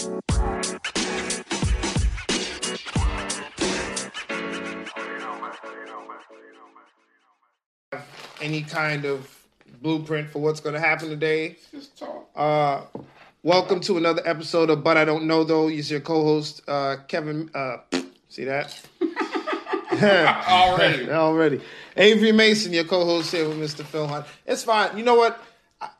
Any kind of blueprint for what's going to happen today? Just talk. Uh, welcome to another episode of But I Don't Know Though. He's your co-host uh, Kevin. Uh, see that? Already. Already. Avery Mason, your co-host here with Mr. Phil Hunt. It's fine. You know what?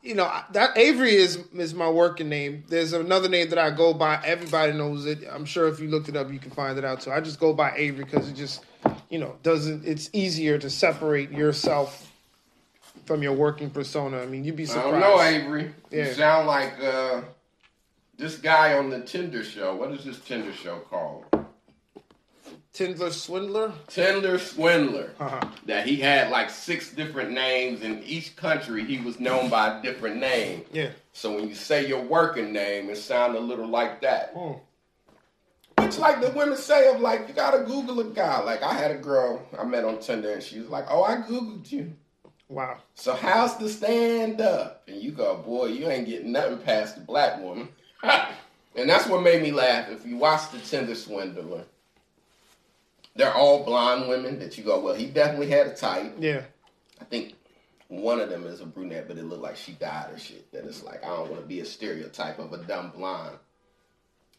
You know that Avery is is my working name. There's another name that I go by. Everybody knows it. I'm sure if you looked it up, you can find it out too. I just go by Avery because it just, you know, doesn't. It's easier to separate yourself from your working persona. I mean, you'd be surprised. I don't know, Avery. Yeah. You sound like uh, this guy on the Tinder show. What is this Tinder show called? Tindler Swindler. Tinder Swindler. Uh-huh. That he had like six different names in each country. He was known by a different name. Yeah. So when you say your working name, it sounds a little like that. Mm. Which like the women say of like you gotta Google a guy. Like I had a girl I met on Tinder and she was like, "Oh, I googled you." Wow. So how's the stand up? And you go, boy, you ain't getting nothing past the black woman. and that's what made me laugh. If you watch the Tinder Swindler, they're all blonde women that you go, well, he definitely had a type. Yeah. I think one of them is a brunette, but it looked like she died or shit. That it's like I don't want to be a stereotype of a dumb blonde.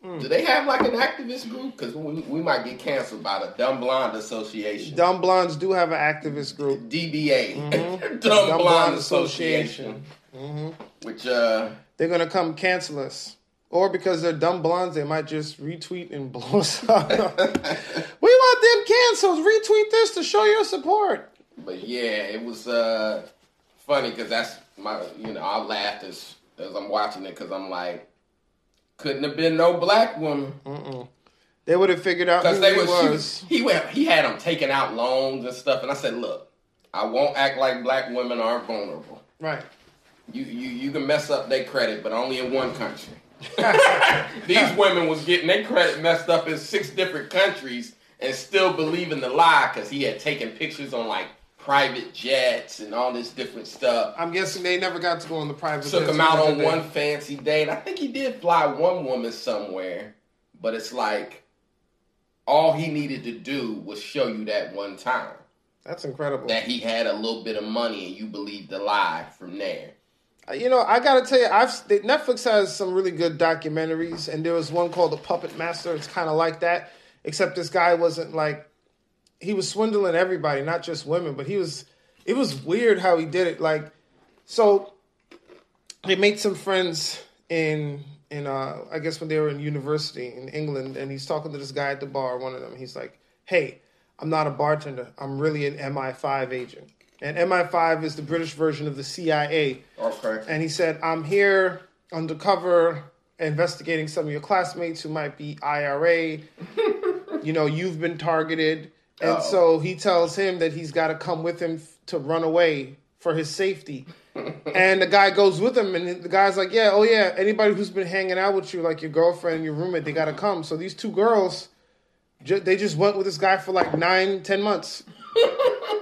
Do they have like an activist group? Because we, we might get canceled by the Dumb Blonde Association. Dumb blondes do have an activist group. DBA, Mhm. Dumb, Dumb Blonde, Blonde Association, hmm which uh, They're gonna come cancel us, or because they're dumb blondes, they might just retweet and blow us up. we want them canceled. Retweet this to show your support. but yeah, it was uh funny because that's my you know I laughed as as I'm watching it because I'm like, couldn't have been no black woman Mm-mm. They would have figured out because who they he was, was. was he went he had them taking out loans and stuff, and I said, look, I won't act like black women aren't vulnerable. Right. You you you can mess up their credit, but only in one country. These women was getting their credit messed up in six different countries and still believing the lie because he had taken pictures on like private jets and all this different stuff. I'm guessing they never got to go on the private. Took him out on one fancy date. I think he did fly one woman somewhere, but it's like all he needed to do was show you that one time That's incredible. that he had a little bit of money and you believed the lie from there. You know, I gotta tell you, I've Netflix has some really good documentaries, and there was one called The Puppet Master. It's kind of like that, except this guy wasn't like he was swindling everybody, not just women, but he was. It was weird how he did it. Like, so he made some friends in in uh I guess when they were in university in England, and he's talking to this guy at the bar. One of them, he's like, "Hey, I'm not a bartender. I'm really an MI5 agent." And MI5 is the British version of the CIA. Okay. And he said, I'm here undercover investigating some of your classmates who might be IRA. you know, you've been targeted. And Uh-oh. so he tells him that he's got to come with him to run away for his safety. and the guy goes with him, and the guy's like, Yeah, oh yeah, anybody who's been hanging out with you, like your girlfriend and your roommate, they got to come. So these two girls, ju- they just went with this guy for like nine, ten months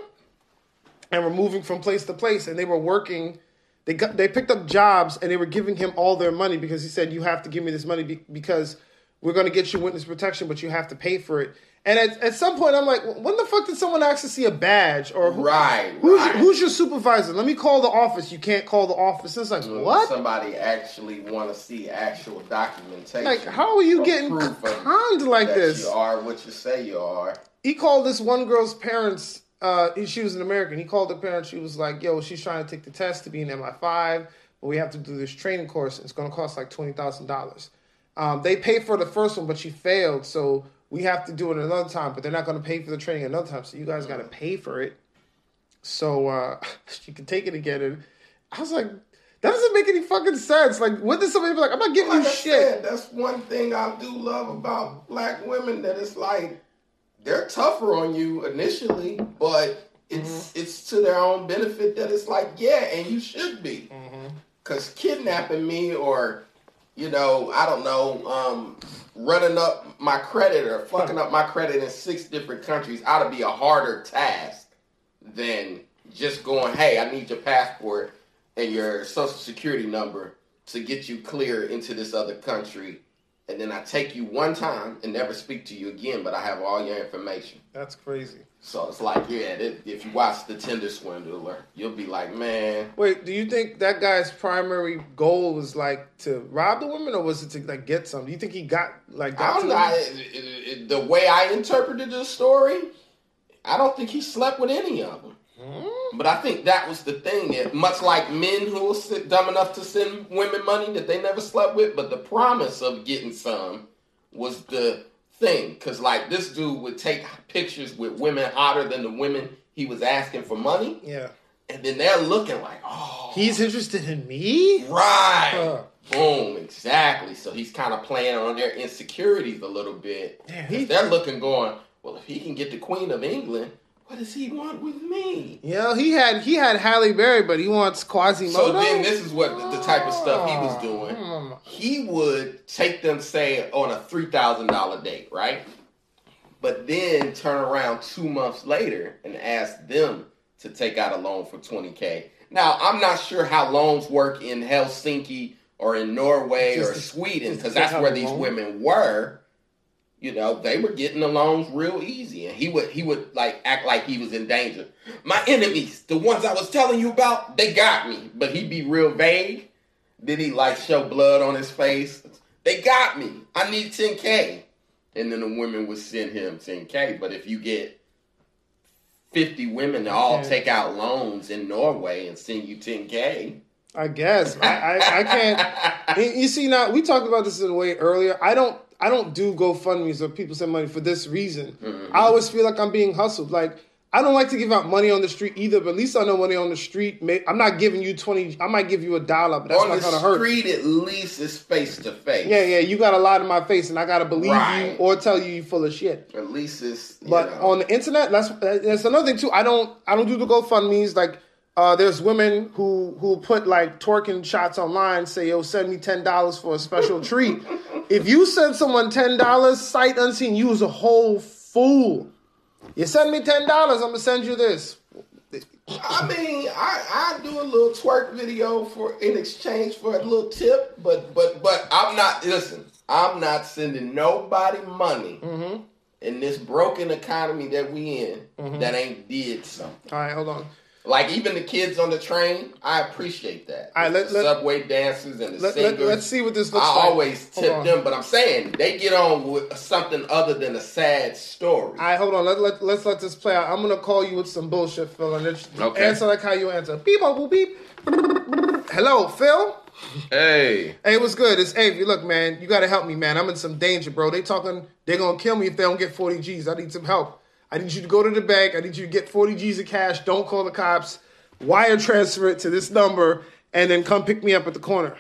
and we were moving from place to place and they were working they got they picked up jobs and they were giving him all their money because he said you have to give me this money be- because we're going to get you witness protection but you have to pay for it and at, at some point i'm like when the fuck did someone ask to see a badge or who, Right. who's, right. who's your supervisor let me call the office you can't call the office it's like what Somebody actually want to see actual documentation. like how are you getting proof of conned like this You are what you say you are. he called this one girl's parents. Uh, she was an American. He called her parents. She was like, "Yo, she's trying to take the test to be an MI5, but we have to do this training course. It's going to cost like twenty thousand dollars. Um, they paid for the first one, but she failed, so we have to do it another time. But they're not going to pay for the training another time, so you guys got to pay for it. So uh, she can take it again." And I was like, "That doesn't make any fucking sense. Like, when did somebody be like, I'm not giving Like you shit?" said, that's one thing I do love about black women that it's like they're tougher on you initially, but it's Mm-hmm. it's to their own benefit that it's like, yeah, and you should be. Mm-hmm. Cause kidnapping me or, you know, I don't know, um, running up my credit or fucking up my credit in six different countries ought to be a harder task than just going, hey, I need your passport and your social security number to get you clear into this other country and then I take you one time and never speak to you again, but I have all your information. That's crazy. So it's like, yeah, if you watch the Tinder Swindler, you'll be like, man. Wait, do you think that guy's primary goal was like to rob the women, or was it to like get some? Do you think he got like? Got I don't know. I- it- it- the way I interpreted the story, I don't think he slept with any of them. Hmm? But I think that was the thing. It, much like men who were si- dumb enough to send women money that they never slept with, but the promise of getting some was the thing. Because, like, this dude would take pictures with women hotter than the women he was asking for money. Yeah, And then they're looking like, oh, he's interested in me. right. Huh. Boom, exactly. So he's kind of playing on their insecurities a little bit. 'Cause he- they're looking, going, well, if he can get the Queen of England, what does he want with me? Yeah, he had he had Halle Berry, but he wants Quasimodo. So then this is what the, the type of stuff he was doing. Hmm. He would take them, say, on a three thousand dollar date, right? But then turn around two months later and ask them to take out a loan for twenty k. Now I'm not sure how loans work in Helsinki or in Norway Just or Sweden because that's where these loan? women were. You know, they were getting the loans real easy, and he would he would like act like he was in danger. My enemies, the ones I was telling you about, they got me. But he'd be real vague. Did he like show blood on his face? They got me. I need 10k, and then the women would send him 10k. But if you get 50 women to all take out loans in Norway and send you 10k, I guess I, I, I can't. you see now we talked about this in a way earlier. I don't I don't do GoFundmes or people send money for this reason. Mm-hmm. I always feel like I'm being hustled. Like I don't like to give out money on the street either. But at least I know money on the street. I'm not giving you twenty. I might give you a dollar, but that's on not gonna hurt. On the street at least it's face to face. Yeah, yeah. You got a lot in my face, and I gotta believe Right. you or tell you you full of shit. At least it's. But know. on the internet, that's that's another thing too. I don't I don't do the GoFundmes. Like uh, there's women who who put like twerking shots online. Say yo, send me ten dollars for a special treat. If you send someone ten dollars, sight unseen, you was a whole fool. You send me ten dollars, I'm gonna send you this. I mean, I, I do a little twerk video for in exchange for a little tip, but but but I'm not listen. I'm not sending nobody money Mm-hmm. in this broken economy that we in that ain't did something. All right, hold on. Like even the kids on the train, I appreciate that. All right, let- the let- subway dancers and the Let, singers. let, us see what this I looks like. I always tip them, but I'm saying they get on with something other than a sad story. All right, hold on. Let, let, let's let this play out. I'm gonna call you with some bullshit, Phil, and just Okay. answer like how you answer. Beep, boop, boop, beep. Hello, Phil. hey, Hey, what's good? It's Avery. Look, man, you gotta help me, man. I'm in some danger, bro. They talking, they're gonna kill me if they don't get 40 G's. I need some help. I need you to go to the bank. I need you to get 40 G's of cash. Don't call the cops. Wire transfer it to this number, and then come pick me up at the corner.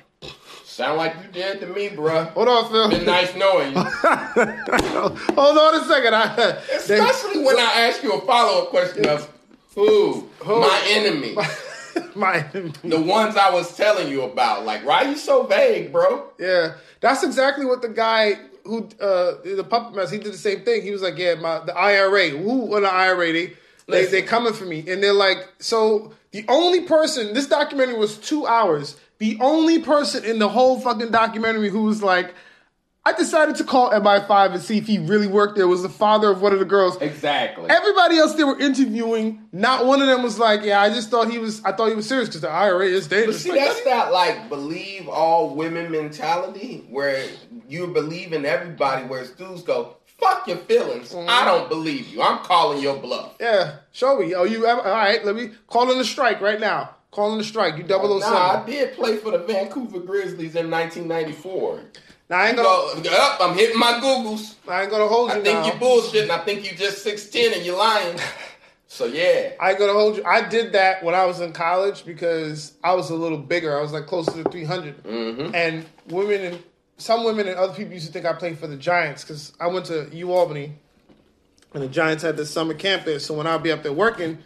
sound like you did to me, bruh. Hold on, Phil. Been nice knowing you. Hold on a second. I, they- Especially when I ask you a follow up question of who? My enemy. my, enemy. The ones I was telling you about. Like, why are you so vague, bro? Yeah, that's exactly what the guy who uh the puppet master he did the same thing. He was like, "Yeah, my the IRA, who on the IRA they they Listen. they coming for me," and they're like, "So the only person this documentary was two hours. The only person in the whole fucking documentary who was like." I decided to call MI5 and see if he really worked there. Was the father of one of the girls. Exactly. Everybody else they were interviewing, not one of them was like, "Yeah, I just thought he was. I thought he was serious because the IRA is dangerous." But dangerous." see, Like, that's that like believe all women mentality where you believe in everybody, whereas dudes go, fuck your feelings. Mm-hmm. I don't believe you. I'm calling your bluff. Yeah, show me. Oh, you ever? All right, let me call in the strike right now. Call in the strike. You double Nah, I did play for the Vancouver Grizzlies in 1994. Now I ain't gonna. Go, up, I'm hitting my Googles. I ain't gonna hold you I think now. you bullshitting. I think you're just 6'10 and you're lying. So yeah. I ain't gonna hold you. I did that when I was in college because I was a little bigger. I was like closer to 300. Mm-hmm. And women and some women and other people used to think I played for the Giants because I went to U Albany, and the Giants had this summer camp there. So when I'd be up there working,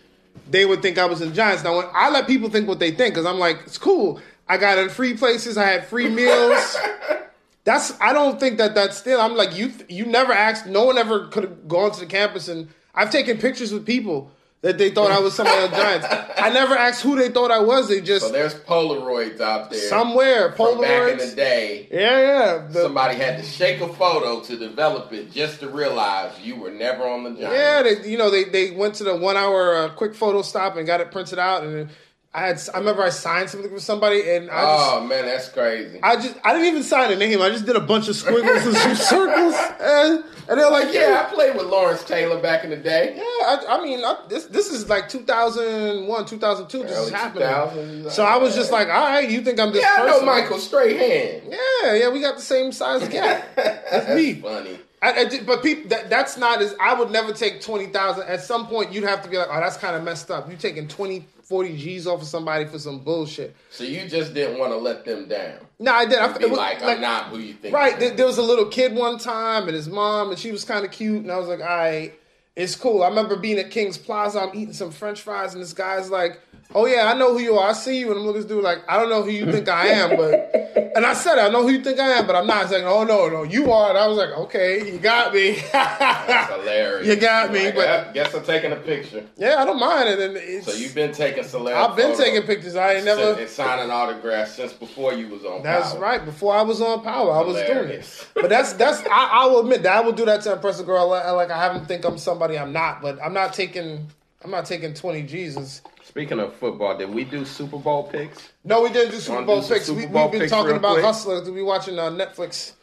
they would think I was in the Giants. Now when I let people think what they think because I'm like, it's cool. I got in free places. I had free meals. That's I don't think that that's still. I'm like you. You never asked. No one ever could have gone to the campus, and I've taken pictures with people that they thought I was somebody on Giants. I never asked who they thought I was. They just So there's Polaroids out there. somewhere from back in the day. Yeah, yeah. The- Somebody had to shake a photo to develop it just to realize you were never on the Giants. Yeah, they, you know, they, they went to the one hour uh, quick photo stop and got it printed out, and I had I remember I signed something for somebody, and I just oh man, that's crazy. I just I didn't even sign a name. I just did a bunch of squiggles and some circles, and, and they're like, yeah, yeah, I played with Lawrence Taylor back in the day. yeah. I, I mean, I, this this is like 2001, 2002. This is happening. So I was just like, all right, you think I'm this Yeah, I know? Michael Strahan. Yeah, yeah, we got the same size gap. That's me. funny. I, I but people, that, that's not as. I would never take twenty thousand. At some point, you'd have to be like, oh, that's kind of messed up. You taking 20, 40 G's off of somebody for some bullshit. So you just didn't want to let them down. No, I did. I Be was- like, I'm not who you think. Right. There, there was a little kid one time, and his mom, and she was kind of cute, and I was like, all right, it's cool. I remember being at King's Plaza. I'm eating some French fries, and this guy's like, oh yeah, I know who you are. I see you, and I'm looking at this dude like, I don't know who you think I am, but. And I said, I know who you think I am, but I'm not. He's like, oh no, no, you are. And I was like, okay, you got me. That's hilarious. You got me, Like, but- I guess I'm taking a picture. Yeah, I don't mind it. And it's, So you've been taking celebrity. I've been taking pictures. I ain't never. and signing autographs since before you was on. Power. That's Power. right. Before I was on Power, I was doing it. But that's that's. I, I will admit that I will do that to impress a girl. Like, like I haven't think I'm somebody I'm not. But I'm not taking. I'm not taking 20 Jesus. Speaking of football, did we do Super Bowl picks? No, we didn't do Super Bowl do picks. Super we, we've been talking about quick? hustlers. We watching uh, Netflix.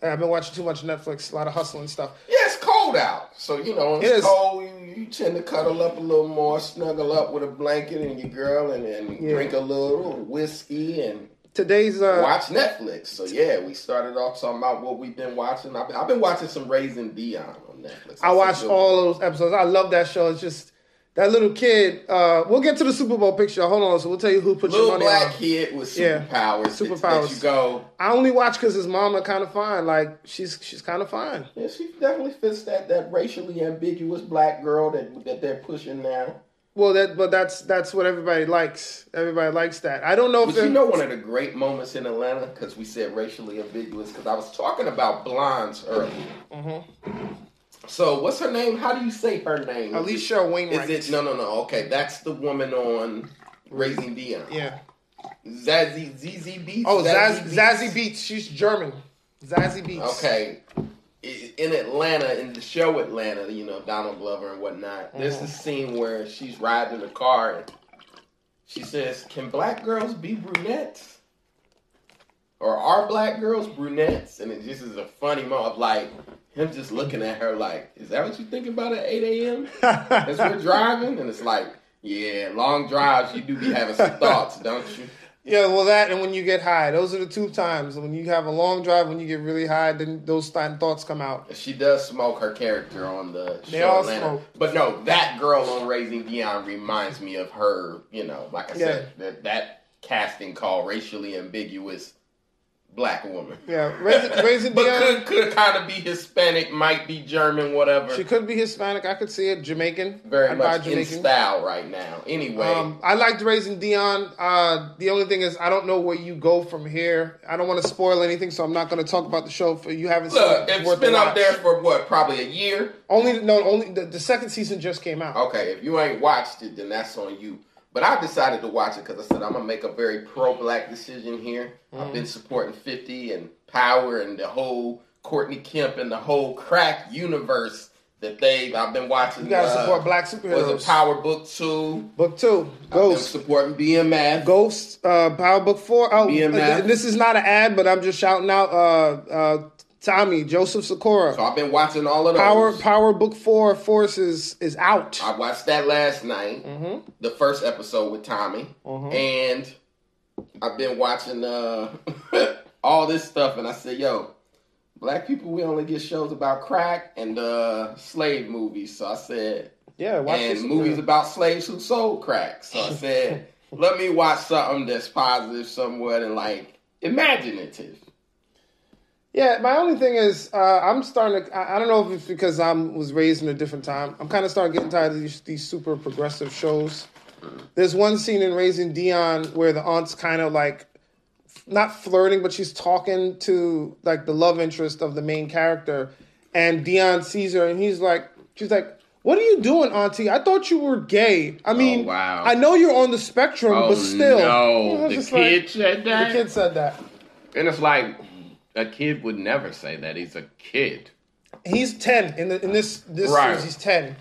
Uh, I've been watching too much Netflix. A lot of hustling stuff. Yeah, it's cold out, so you know It it's is. cold. You, you tend to cuddle up a little more, snuggle up with a blanket and your girl, and, and Yeah. drink a little whiskey and Today's uh, watch Netflix. So yeah, we started off talking about what we've been watching. I've been, I've been watching some Raising Dion on Netflix. I watched all those episodes. I love that show. It's just that little kid. Uh, we'll get to the Super Bowl picture. Hold on, so we'll tell you who put your little money black on. kid with Yeah. superpowers. that- Superpowers. You go. I only watch because his mama kind of fine. Like she's she's kind of fine. Yeah, she definitely fits that that racially ambiguous black girl that that they're pushing now. Well, that but that's that's what everybody likes. Everybody likes that. I don't know if But you know one of the great moments in Atlanta because we said racially ambiguous because I was talking about blondes earlier. Mm-hmm. So what's her name? How do you say her name? Is Alisha it- Wainwright. Is it no no no? Okay, that's the woman on Raising Dion. Yeah. Zazzy ZZ Beetz. Oh, Zaz, Beetz? Zazie Beetz. She's German. Zazie Beetz. Okay. In Atlanta, in the show Atlanta, you know Donald Glover and whatnot. There's Mhm. this scene where she's riding in the car and she says, "Can black girls be brunettes?" Or are black girls brunettes? And it just is a funny moment of like him just looking at her like, "Is that what you think about at 8 a.m. as we're driving?" And it's like, "Yeah, long drives, you do be having some thoughts, don't you?" Yeah, well, that and when you get high, those are the two times. When you have a long drive, when you get really high, then those th- thoughts come out. She does smoke her character on the They show all Atlanta. smoke. But no, that girl on Raising Dion reminds me of her, you know, like I said, that, that casting call, racially ambiguous black woman. Yeah, raising, raising But Dion. could could kind of be Hispanic, might be German, whatever. She could be Hispanic. I could see it. Jamaican. Very I'd much in style right now. Anyway, Um, I liked raising Dion. Uh, the only thing is, I don't know where you go from here. I don't want to spoil anything, so I'm not going to talk about the show. For you haven't seen look, it. it's worth been out there for what, probably a year. Only no, only the, the second season just came out. Okay, if you ain't watched it, then that's on you. But I decided to watch it because I said I'm gonna make a very pro-black decision here. Mm. I've been supporting 50 and Power and the whole Courtney Kemp and the whole crack universe that they. I've been watching. You gotta uh, support black superheroes. Was it. Power Book Two? Book two, I've been Ghost. supporting BMF. Ghost, uh, Power Book Four. Oh, BMF. this is not an ad, but I'm just shouting out uh, uh, Tommy Joseph Sikora. So I've been watching all of those. Power Power Book Four Forces is out. I watched that last night, Mhm. the first episode with Tommy, Mhm. and I've been watching uh, all this stuff, and I said, "Yo, black people, we only get shows about crack and uh, slave movies." So I said, Yeah, watch and movies about slaves who sold crack. So I said, "Let me watch something that's positive, somewhat, and like imaginative." Yeah, my only thing is, uh, I'm starting to. I, I don't know if it's because I was raised in a different time. I'm kind of starting getting tired of these, these super progressive shows. There's one scene in Raising Dion where the aunt's kind of like, not flirting, but she's talking to like the love interest of the main character, and Dion sees her, and he's like, she's like, What are you doing, Auntie? I thought you were gay. I mean, Oh, wow. I know you're on the spectrum, Oh, but still. no. The kid said that? The kid said that. And it's like a kid would never say that. He's a kid. He's ten in the in this this Right. series. He's ten,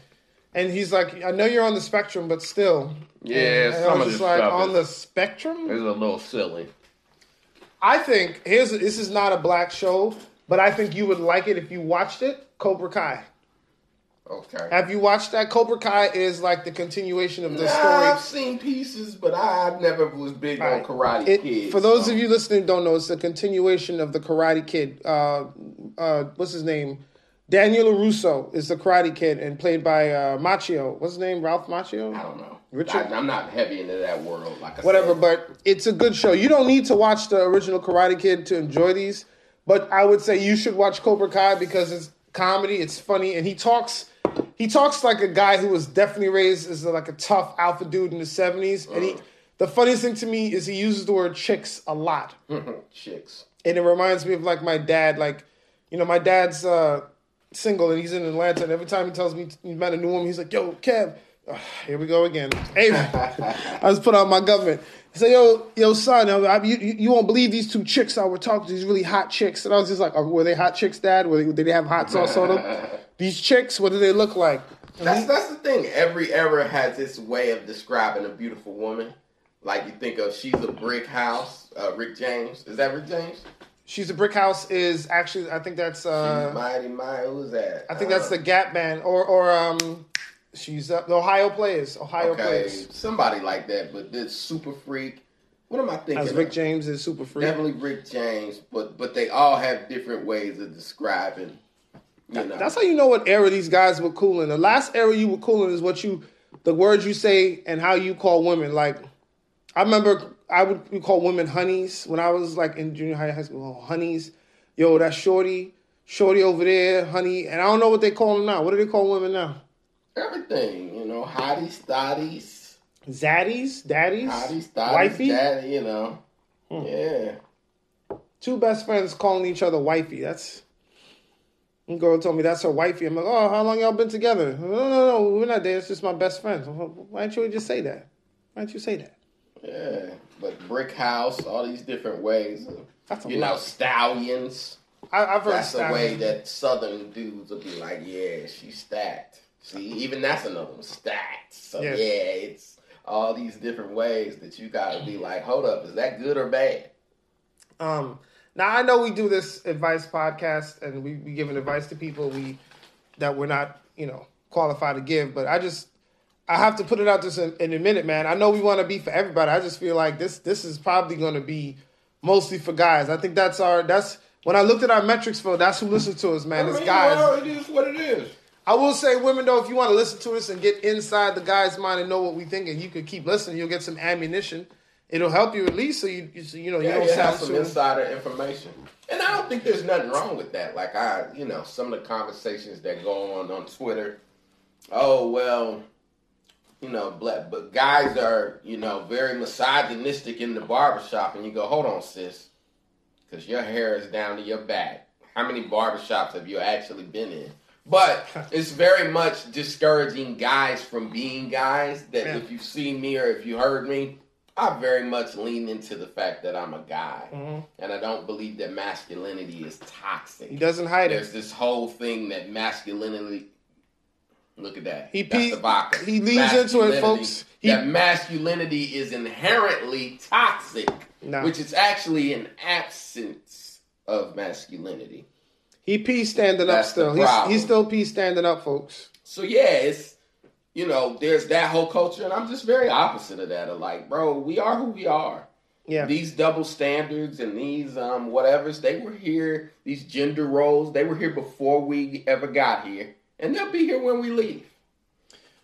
and he's like, I know you're on the spectrum, but still. Yeah, and, and some I of was just like, on is- the spectrum. It's a little silly. I think here's this is not a black show, but I think you would like it if you watched it. Cobra Kai. Okay. Have you watched that? Cobra Kai is like the continuation of the Nah, story. I've seen pieces, but I never was big on Karate It- Kid. for those so- of you listening don't know, it's a continuation of the Karate Kid. Uh, uh, what's his name? Daniel LaRusso is the Karate Kid and played by uh, Macchio. What's his name? Ralph Macchio. I don't know. Richard? I, am not heavy into that world. Like I Whatever, said. but it's a good show. You don't need to watch the original Karate Kid to enjoy these, but I would say you should watch Cobra Kai because it's comedy, it's funny, and he talks. He talks like a guy who was definitely raised as like a tough alpha dude in the seventies, and he. The funniest thing to me is he uses the word chicks a lot. chicks. and it reminds me of like my dad. Like, you know, my dad's uh, single and he's in Atlanta, and every time he tells me he met a new woman, he's like, "Yo, Kev, Ugh, here we go again." Hey, I just put on my government. He said, "Yo, yo, son, I, you, you you won't believe these two chicks I were talking to. These really hot chicks." And I was just like, oh, "Were they hot chicks, Dad? Were they, did they have hot sauce on them? These chicks, what do they look like?" That's that's the thing. Every era has its way of describing a beautiful woman. Like you think of, she's a brick house. Uh, Rick James. Is that Rick James? She's a brick house. Is actually, I think that's. Uh, she's mighty, mighty. Who's that? I think that's Uh, the Gap Band, or or um, she's uh, the Ohio Players. Ohio okay, Players. somebody like that. But this super freak. What am I thinking? As Rick of? James is super freak. Definitely Rick James, but but they all have different ways of describing. You know, That's how you know what era these guys were cool in. The last era you were cool in is what you, the words you say and how you call women. Like, I remember I would we call women honeys when I was like in junior high, high school. Oh, honeys, yo, that's shorty, shorty over there, honey. And I don't know what they call them now. What do they call women now? everything. You know, hotties, thotties, Zaddies, daddies, hotties, thotties, wifey. daddy, You know, Hmm. yeah. Two best friends calling each other wifey. That's. One girl told me that's her wifey. I'm like, oh, how long y'all been together? No, no, no, we're not dating. It's just my best friends. Why didn't you just say that? Why didn't you say that? Yeah, but brick house, all these different ways. That's a you lot. know, stallions. I, I've heard That's the way that southern dudes will be like, yeah, she's stacked. See, even that's another one, stacked. So Yes. yeah, it's all these different ways that you gotta be like, hold up, is that good or bad? Um, now I know we do this advice podcast and we be giving advice to people we that we're not, you know, qualified to give. But I just I have to put it out this in, in a minute, man. I know we want to be for everybody. I just feel like this this is probably going to be mostly for guys. I think that's our that's when I looked at our metrics for that's who listens to us, man. I It's guys. well, it is what it is. I will say, women though, if you want to listen to us and get inside the guy's mind and know what we think, and you could keep listening, you'll get some ammunition. It'll help you at least, so you, you, you know you Yeah, don't have some too. insider information. And I don't think there's nothing wrong with that. Like I, you know, some of the conversations that go on on Twitter. Oh well, you know, black, but guys are, you know, very misogynistic in the barbershop, and you go, hold on, sis, because your hair is down to your back. How many barbershops have you actually been in? But it's very much discouraging guys from being guys. That Yeah. if you've seen me or if you heard me, I very much lean into the fact that I'm a guy, Mhm. and I don't believe that masculinity is toxic. He doesn't hide There's it. There's this whole thing that masculinity. Look at that. He That's pe- the vodka. he leans into it, folks. He- that masculinity is inherently toxic, Nah. which is actually an absence of masculinity. He peace standing up That's the still. He's, he's still peace standing up, folks. So yeah, it's you know, there's that whole culture, and I'm just very opposite of that. Of like, bro, we are who we are. Yeah. These double standards and these um whatevers, they were here. These gender roles, they were here before we ever got here, and they'll be here when we leave.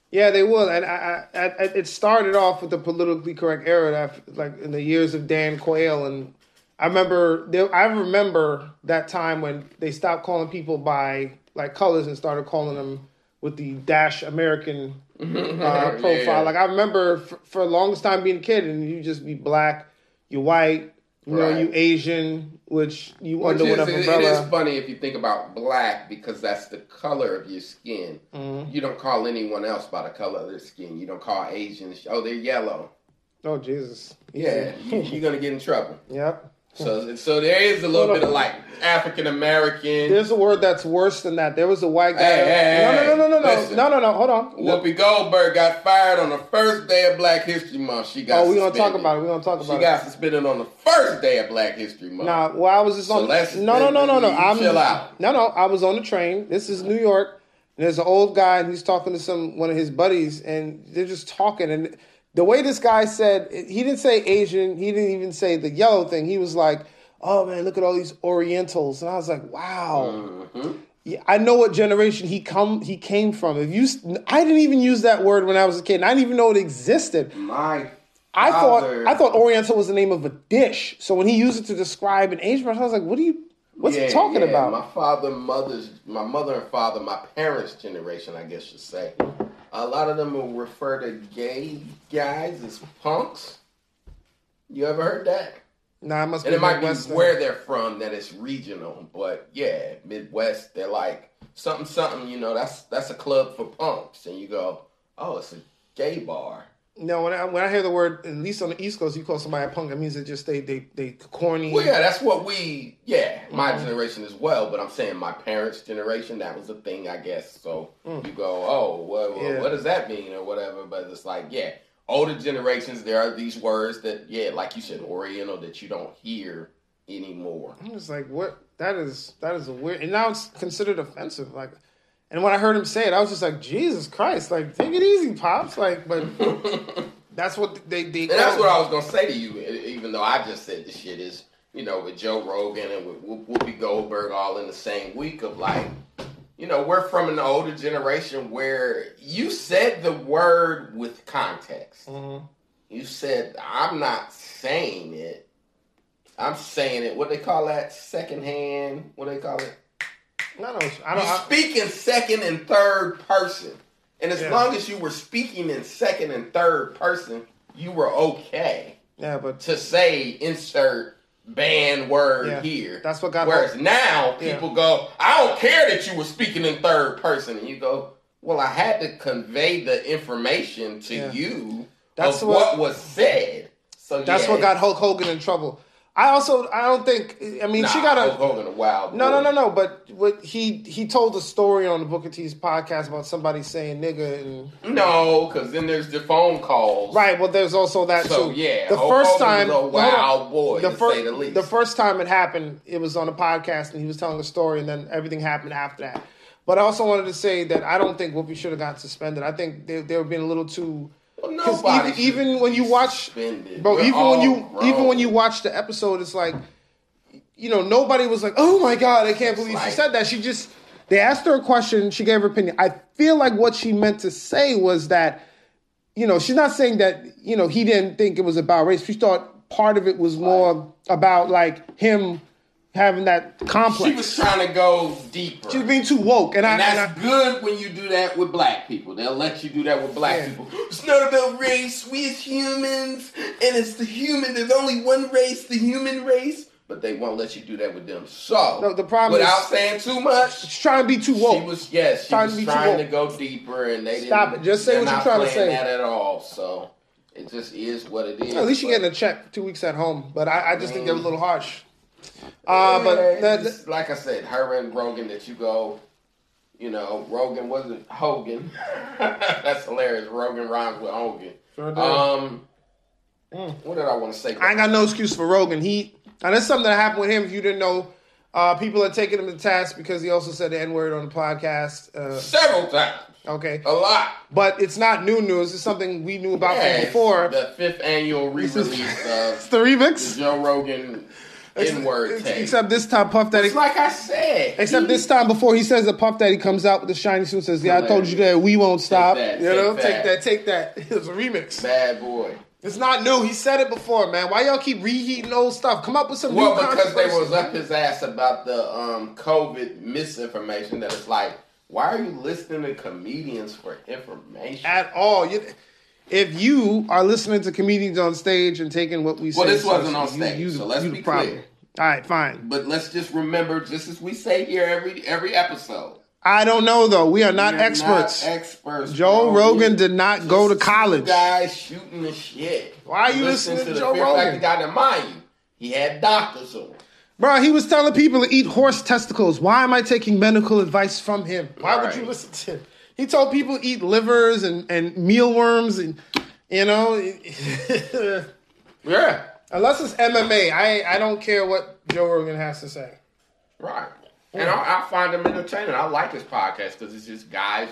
Yeah, they will. And I, I, I, it started off with the politically correct era, that, like in the years of Dan Quayle, and I remember, I remember that time when they stopped calling people by like colors and started calling them with the dash American uh, profile. Yeah. Like I remember for, for the longest time being a kid, and you just be black, you're white, You know, you Asian, which you Which under is, whatever umbrella. it is funny if you think about black because that's the color of your skin. Mhm. You don't call anyone else by the color of their skin. You don't call Asians, oh, they're yellow. Oh Jesus. Yeah, you're gonna get in trouble. Yep. So, so there is a little bit of like African American. There's a word that's worse than that. There was a white guy. Hey, hey, no, no, no, no, no, no, listen. no, no, no. Hold on. Whoopi Goldberg got fired on the first day of Black History Month. She got. Oh, we gonna talk about it. We gonna talk about She about got suspended on the first day of Black History Month. it. Nah, well, I was just on. let's- no, no, no, no, no. I'm chill out. No, no. I was on the train. This is New York. And there's an old guy, and he's talking to some one of his buddies, and they're just talking. And the way this guy said, he didn't say Asian. He didn't even say the yellow thing. He was like, "Oh man, look at all these Orientals," and I was like, "Wow." Mhm. Yeah, I know what generation he come he came from. If you, I didn't even use that word when I was a kid. And I didn't even know it existed. My I thought I thought Oriental was the name of a dish. So when he used it to describe an Asian person, I was like, "What are you? What's Yeah, he talking yeah, about?" My father, mother's, my mother and father, my parents' generation, I guess you say. A lot of them will refer to gay guys as punks. You ever heard that? nah, it must. And it might be where they're from that it's regional, but yeah, Midwest, they're like something, something. You know, that's that's a club for punks, and you go, oh, it's a gay bar. No, when I when I hear the word, at least on the East Coast, you call somebody a punk. It means they just they they they corny. Well, yeah, that's what we, yeah, my Mm-hmm. generation as well. But I'm saying my parents' generation, that was a thing, I guess. So Mm. you go, oh, well, well, Yeah. what does that mean or whatever? But it's like, yeah, older generations, there are these words that, yeah, like you said, Oriental, that you don't hear anymore. I'm just like, what? That is that is a weird. And now it's considered offensive. Like, and when I heard him say it, I was just like, Jesus Christ! Like, take it easy, pops. Like, but that's what they they. And that's what I was gonna say to you, even though I just said the shit is, you know, with Joe Rogan and with Whoopi Goldberg all in the same week of like, you know, we're from an older generation where you said the word with context. Mhm. You said, I'm not saying it. I'm saying it. What they call that? Secondhand. What they call it? No, no, I You don't. I, speak in second and third person. And as Yeah. long as you were speaking in second and third person, you were okay yeah, but to say insert banned word Yeah, here. that's what got Whereas now Yeah. people go, I don't care that you were speaking in third person, and you go, well, I had to convey the information to Yeah. you That's of what- what, was said. So that's yeah, what got Hulk Hogan in trouble. I also I don't think. I mean, Nah, she got a. Hogan a wild. No, boy. no, no, no. But what he he told a story on the Booker T's podcast about somebody saying nigga and No, because then there's the phone calls. right. Well, there's also that So too. yeah, the first time a wild boy the first the the first time it happened, it was on a podcast and he was telling a story, and then everything happened after that. But I also wanted to say that I don't think Whoopi should have gotten suspended. I think they they were being a little too. Well, nobody even, even when you watch, suspended. bro, We're even when you grown. even when you watch the episode, it's like, you know, nobody was like, "Oh my god, I can't It's believe she said that." She just they asked her a question, she gave her opinion. I feel like what she meant to say was that, you know, she's not saying that you know he didn't think it was about race. She thought part of it was more about like him having that complex. she was trying to go deeper. She was being too woke, and, and I, that's and I good when you do that with black people. They'll let you do that with black Yeah. people. It's not about race. We as humans, and it's the human. There's only one race, the human race. But they won't let you do that with them. So, No, the problem without is- saying too much, she's trying to be too woke. she was yes, she Trying to was be too trying to go deeper, and they Stop it. Just say what you're trying to playing say. That at all. So it just is what it is. At least you're getting a check two weeks at home, but I, I just think they were a mm. little harsh. Uh, but Yeah, that, like I said, her and Rogan that you go, you know, Rogan wasn't Hogan. That's hilarious. Rogan rhymes with Hogan. Sure did. Um, Mm. what did I want to say? I ain't got no excuse for Rogan. He and that's something that happened with him. If you didn't know, uh, people are taking him to task because he also said the N word on the podcast. Uh, several times, okay, a lot. but it's not new news. It's something we knew about Yeah, from before. the fifth annual re-release It's of the the remix. Joe Rogan N-word Ex- tape. Except this time, Puff Daddy. it's like I said. Except he- this time, before he says the Puff Daddy comes out with the shiny suit, and says, "Yeah, I told you that we won't stop." that, you know, take that, take that. It was a remix. bad boy. It's not new. He said it before, man. Why y'all keep reheating old stuff? Come up with some Well, new Well, because they was up his ass about the um, COVID misinformation. That it's like, why are you listening to comedians for information? at all. You, If you are listening to comedians on stage and taking what we say, Well, this wasn't on stage, so let's the be problem. clear. All right, fine. But let's just remember, just as we say here every every episode, I don't know though. We are not experts. Not experts. Joe bro. Rogan did not go to college. Guys shooting the shit. Why are you listening to the Joe Rogan? Guy? Now, mind you, he had doctors on. Bro, he was telling people to eat horse testicles. Why am I taking medical advice from him? Why would you listen to him? He told people eat livers and, and mealworms and you know Yeah, unless it's MMA, I I don't care what Joe Rogan has to say. right. And I, I find him entertaining. I like his podcast because it's just guys.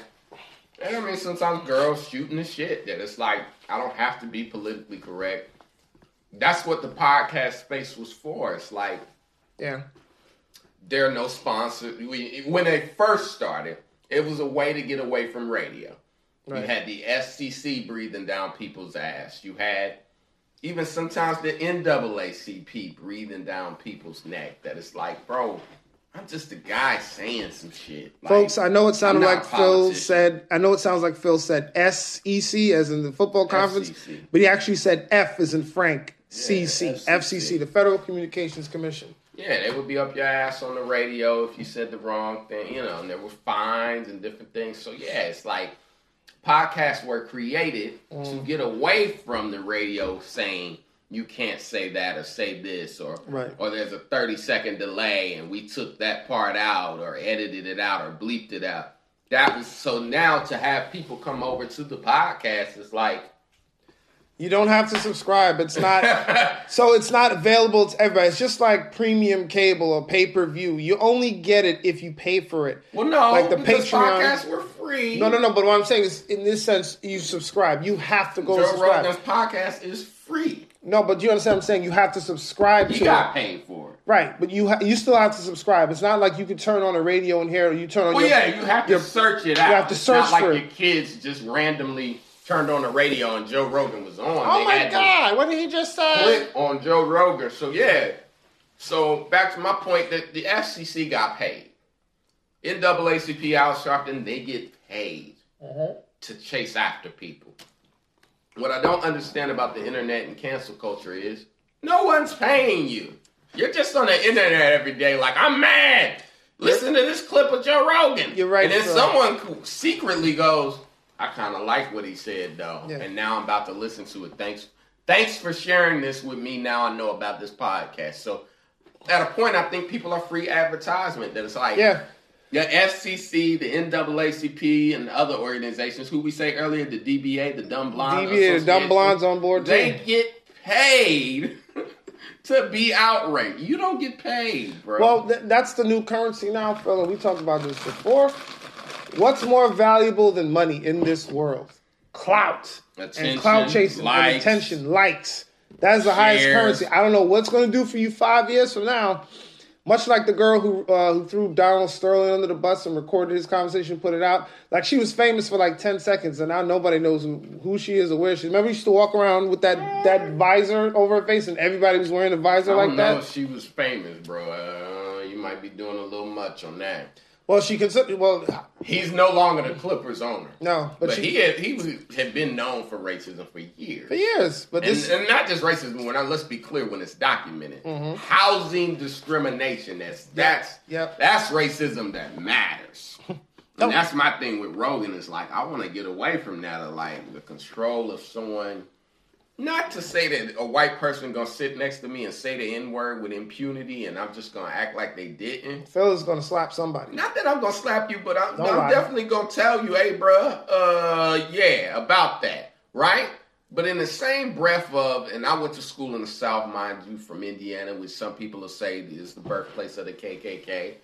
And I mean, sometimes girls shooting the shit that it's like I don't have to be politically correct. That's what the podcast space was for. It's like Yeah. there are no sponsors. We, when they first started, it was a way to get away from radio. Right. You had the SCC breathing down people's ass. You had even sometimes the NAACP breathing down people's neck. That it's like, bro, I'm just a guy saying some shit. Like, Folks, I know it sounded like Phil said. I know it sounds like Phil said SEC as in the football conference, FCC. but he actually said F as in Frank. CC, FCC. FCC, the Federal Communications Commission. Yeah, they would be up your ass on the radio if you said the wrong thing, you know, and there were fines and different things. So yeah, it's like podcasts were created to mm. get away from the radio saying you can't say that or say this or Right. or there's a 30 second delay and we took that part out or edited it out or bleeped it out. That was so now to have people come over to the podcast is like You don't have to subscribe. It's not so it's not available to everybody. It's just like premium cable or pay per view. You only get it if you pay for it. well no Like the Patreon- podcasts were free. No, no, no. But what I'm saying is, in this sense, you subscribe. You have to go Joe subscribe. Rogan's podcast is free. No, but do you understand what I'm saying? You have to subscribe You to got it. paid for it. Right, but you ha- you still have to subscribe. It's not like you could turn on a radio and hear it. Or you turn on Well, your yeah, you have to your- search it out. You have to search It's not like for your kids just randomly turned on the radio and Joe Rogan was on. Oh They my God! What did he just say? click on Joe Rogan. So yeah. So back to my point that the FCC got paid. NAACP, Al Sharpton, they get paid Mm-hmm. to chase after people. What I don't understand about the internet and cancel culture is no one's paying you. You're just on the internet every day, like I'm mad. Listen to this clip of Joe Rogan. You're right, And then Phil. someone secretly goes, I kind of like what he said though, Yeah. and now I'm about to listen to it. Thanks, thanks for sharing this with me. Now I know about this podcast. So at a point, I think people are free advertisement. That it's like, Yeah, the FCC, the NAACP, and the other organizations who we say earlier, the DBA, the Dumb Blonde DBA, the dumb blondes on board too. They get paid to be outraged. You don't get paid, bro. Well, th- that's the new currency now, fella. We talked about this before. What's more valuable than money in this world? Clout Attention, and clout chasing and attention, likes. That is the highest currency. I don't know what's going to do for you five years from now. Much like the girl who uh, who threw Donald Sterling under the bus and recorded his conversation, put it out. Like she was famous for like ten seconds, and now nobody knows who, she is or where she. is. Remember, she used to walk around with that that visor over her face, and everybody was wearing a visor like that. she was famous, bro. Uh, you might be doing a little much on that. Well, she considered. Well, He's no longer the Clippers owner. no, but, But she he had he was, had been known for racism for years. for years. But And, this, and not just racism. When I, let's be clear, when it's documented, housing discrimination. That's that's Mm-hmm. Yep. that's racism that matters. And that's my thing with Rogan. Is like I want to get away from that. Of like the control of someone. Not to say that a white person gonna sit next to me and say the n word with impunity, and I'm just gonna act like they didn't. Phil's gonna slap somebody. Not that I'm gonna slap you, but I'm, I'm definitely gonna tell you, hey, bruh, uh, yeah, about that, right? But in the same breath of, and I went to school in the South, mind you, from Indiana, which some people will say is the birthplace of the KKK.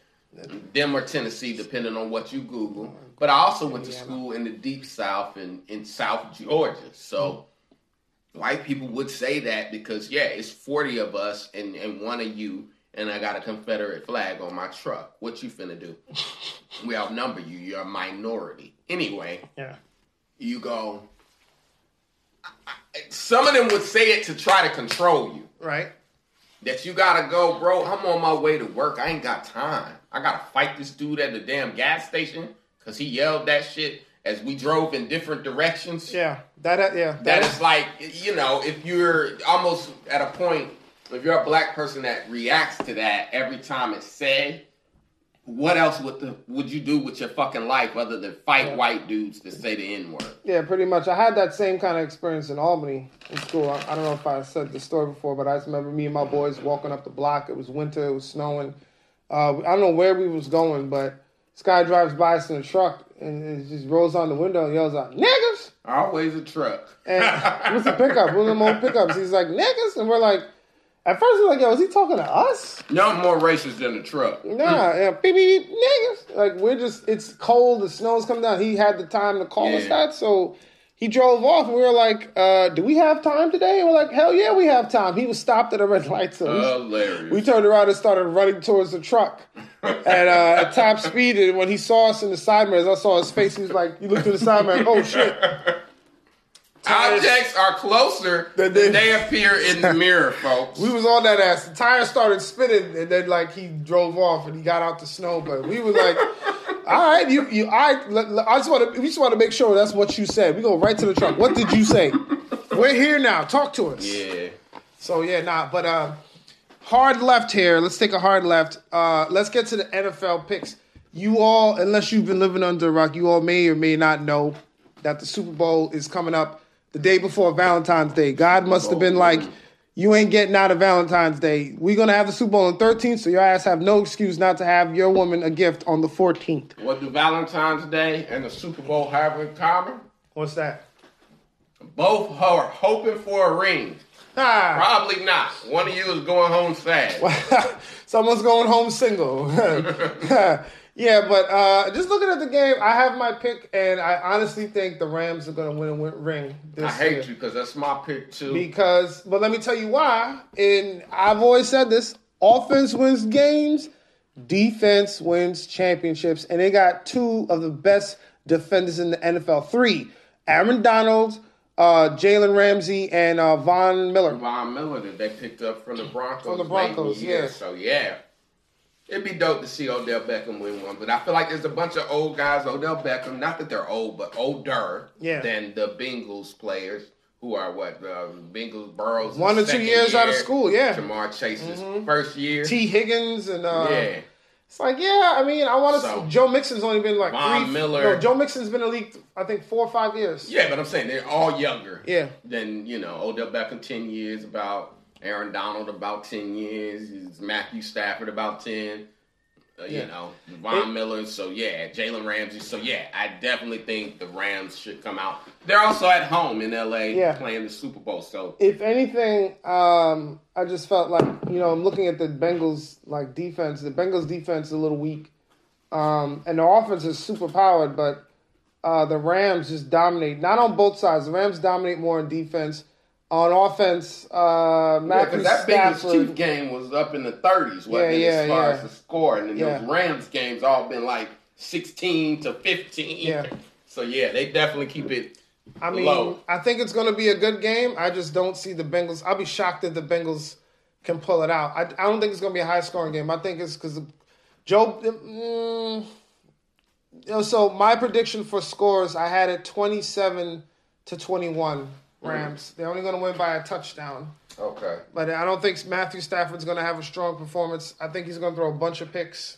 Them or Tennessee, depending on what you Google. But I also went to school in the deep South in, in South Georgia. So white people would say that because, yeah, it's 40 of us and, and one of you, and I got a Confederate flag on my truck. What you finna do? we outnumber you. You're a minority. Anyway, Yeah. you go. Some of them would say it to try to control you. Right. That you gotta go, bro. I'm on my way to work. I ain't got time. I gotta fight this dude at the damn gas station because he yelled that shit as we drove in different directions. Yeah, that uh, yeah. That is like you know, if you're almost at a point, if you're a black person that reacts to that every time it's said, what else would the would you do with your fucking life other than fight Yeah. white dudes that say the N word? Yeah, pretty much. I had that same kind of experience in Albany in school. I, I don't know if I said the story before, but I just remember me and my boys walking up the block. It was winter. It was snowing. Uh, I don't know where we was going, but this guy drives by us in a truck and it just rolls on the window and yells out, "Niggas!" Always a truck. And it was a pickup, one of them old pickups. He's like, "Niggas," and we're like, at first we're like, "Yo, is he talking to us?" No more racist than a truck. Nah, yeah, beep, beep, beep, niggas. Like we're just, it's cold, the snow's coming down. He had the time to call us that, so he drove off. And we were like, uh, "Do we have time today?" And we're like, "Hell yeah, we have time." He was stopped at a red light, so Hilarious. we turned around and started running towards the truck at, uh, at top speed. And when he saw us in the side mirrors, I saw his face. He was like, "You look to the side mirror, oh shit!" Objects are closer Than than they- they appear in the mirror, folks. We was on that ass. The tire started spinning, and then like he drove off, and he got out the snow. But we was like, "All right, you, you, I, I just want to, we just want to make sure that's what you said." We go right to the truck. What did you say? We're here now. Talk to us. Yeah. So yeah, nah. But uh, hard left here. Let's take a hard left. Uh, let's get to the NFL picks. You all, unless you've been living under a rock, you all may or may not know that the Super Bowl is coming up the day before Valentine's Day. God must have been like, you ain't getting out of Valentine's Day. We're gonna have the Super Bowl on 13th, so your ass have no excuse not to have your woman a gift on the 14th. What do Valentine's Day and the Super Bowl have in common? What's that? Both are hoping for a ring. Probably not. One of you is going home sad. someone's going home single. yeah, but uh, just looking at the game, I have my pick, and I honestly think the Rams are going to win a win- ring this I hate year. you because that's my pick too. Because, but let me tell you why. And I've always said this: offense wins games, defense wins championships, and they got two of the best defenders in the NFL. Three: Aaron Donald, uh, Jalen Ramsey, and uh, Von Miller. Von Miller that they picked up from the Broncos. From the Broncos, year. yeah. So yeah. It'd be dope to see Odell Beckham win one, but I feel like there's a bunch of old guys. Odell Beckham, not that they're old, but older Yeah. than the Bengals players, who are what uh, Bengals Burrows One or two years out of school, yeah. Mm-hmm. Chase's first year. Tee Higgins and uh, yeah, It's like, yeah, I mean, I want to. So- Joe Mixon's only been like Von three. Miller. No, Joe Mixon's been in the league, I think, four or five years. yeah, but I'm saying they're all younger. Yeah. Than you know, Odell Beckham ten years, about Aaron Donald about ten years, Matthew Stafford about ten. Uh, Yeah. You know, Von Miller. So yeah, Jalen Ramsey. So yeah, I definitely think the Rams should come out. They're also at home in LA Yeah. playing the Super Bowl. So If anything, um, I just felt like you know I'm looking at the Bengals like defense. The Bengals defense is a little weak, um, and the offense is super powered, but uh, the Rams just dominate. Not on both sides. The Rams dominate more in defense. On offense, uh, Matthew yeah, that Stafford. Biggest Chief game was up in the 30s, wasn't yeah, yeah, as far yeah. as the score. And then yeah. those Rams games all been like 16 to 15. Yeah. So, yeah, they definitely keep it I mean, low. I think it's going to be a good game. I just don't see the Bengals. I'll be shocked if the Bengals can pull it out. I, I don't think it's going to be a high scoring game. I think it's because Joe. Mm, you know, so my prediction for scores, I had it 27 to 21 Rams. Mm. They're only going to win by a touchdown. Okay. But I don't think Matthew Stafford's going to have a strong performance. I think he's going to throw a bunch of picks.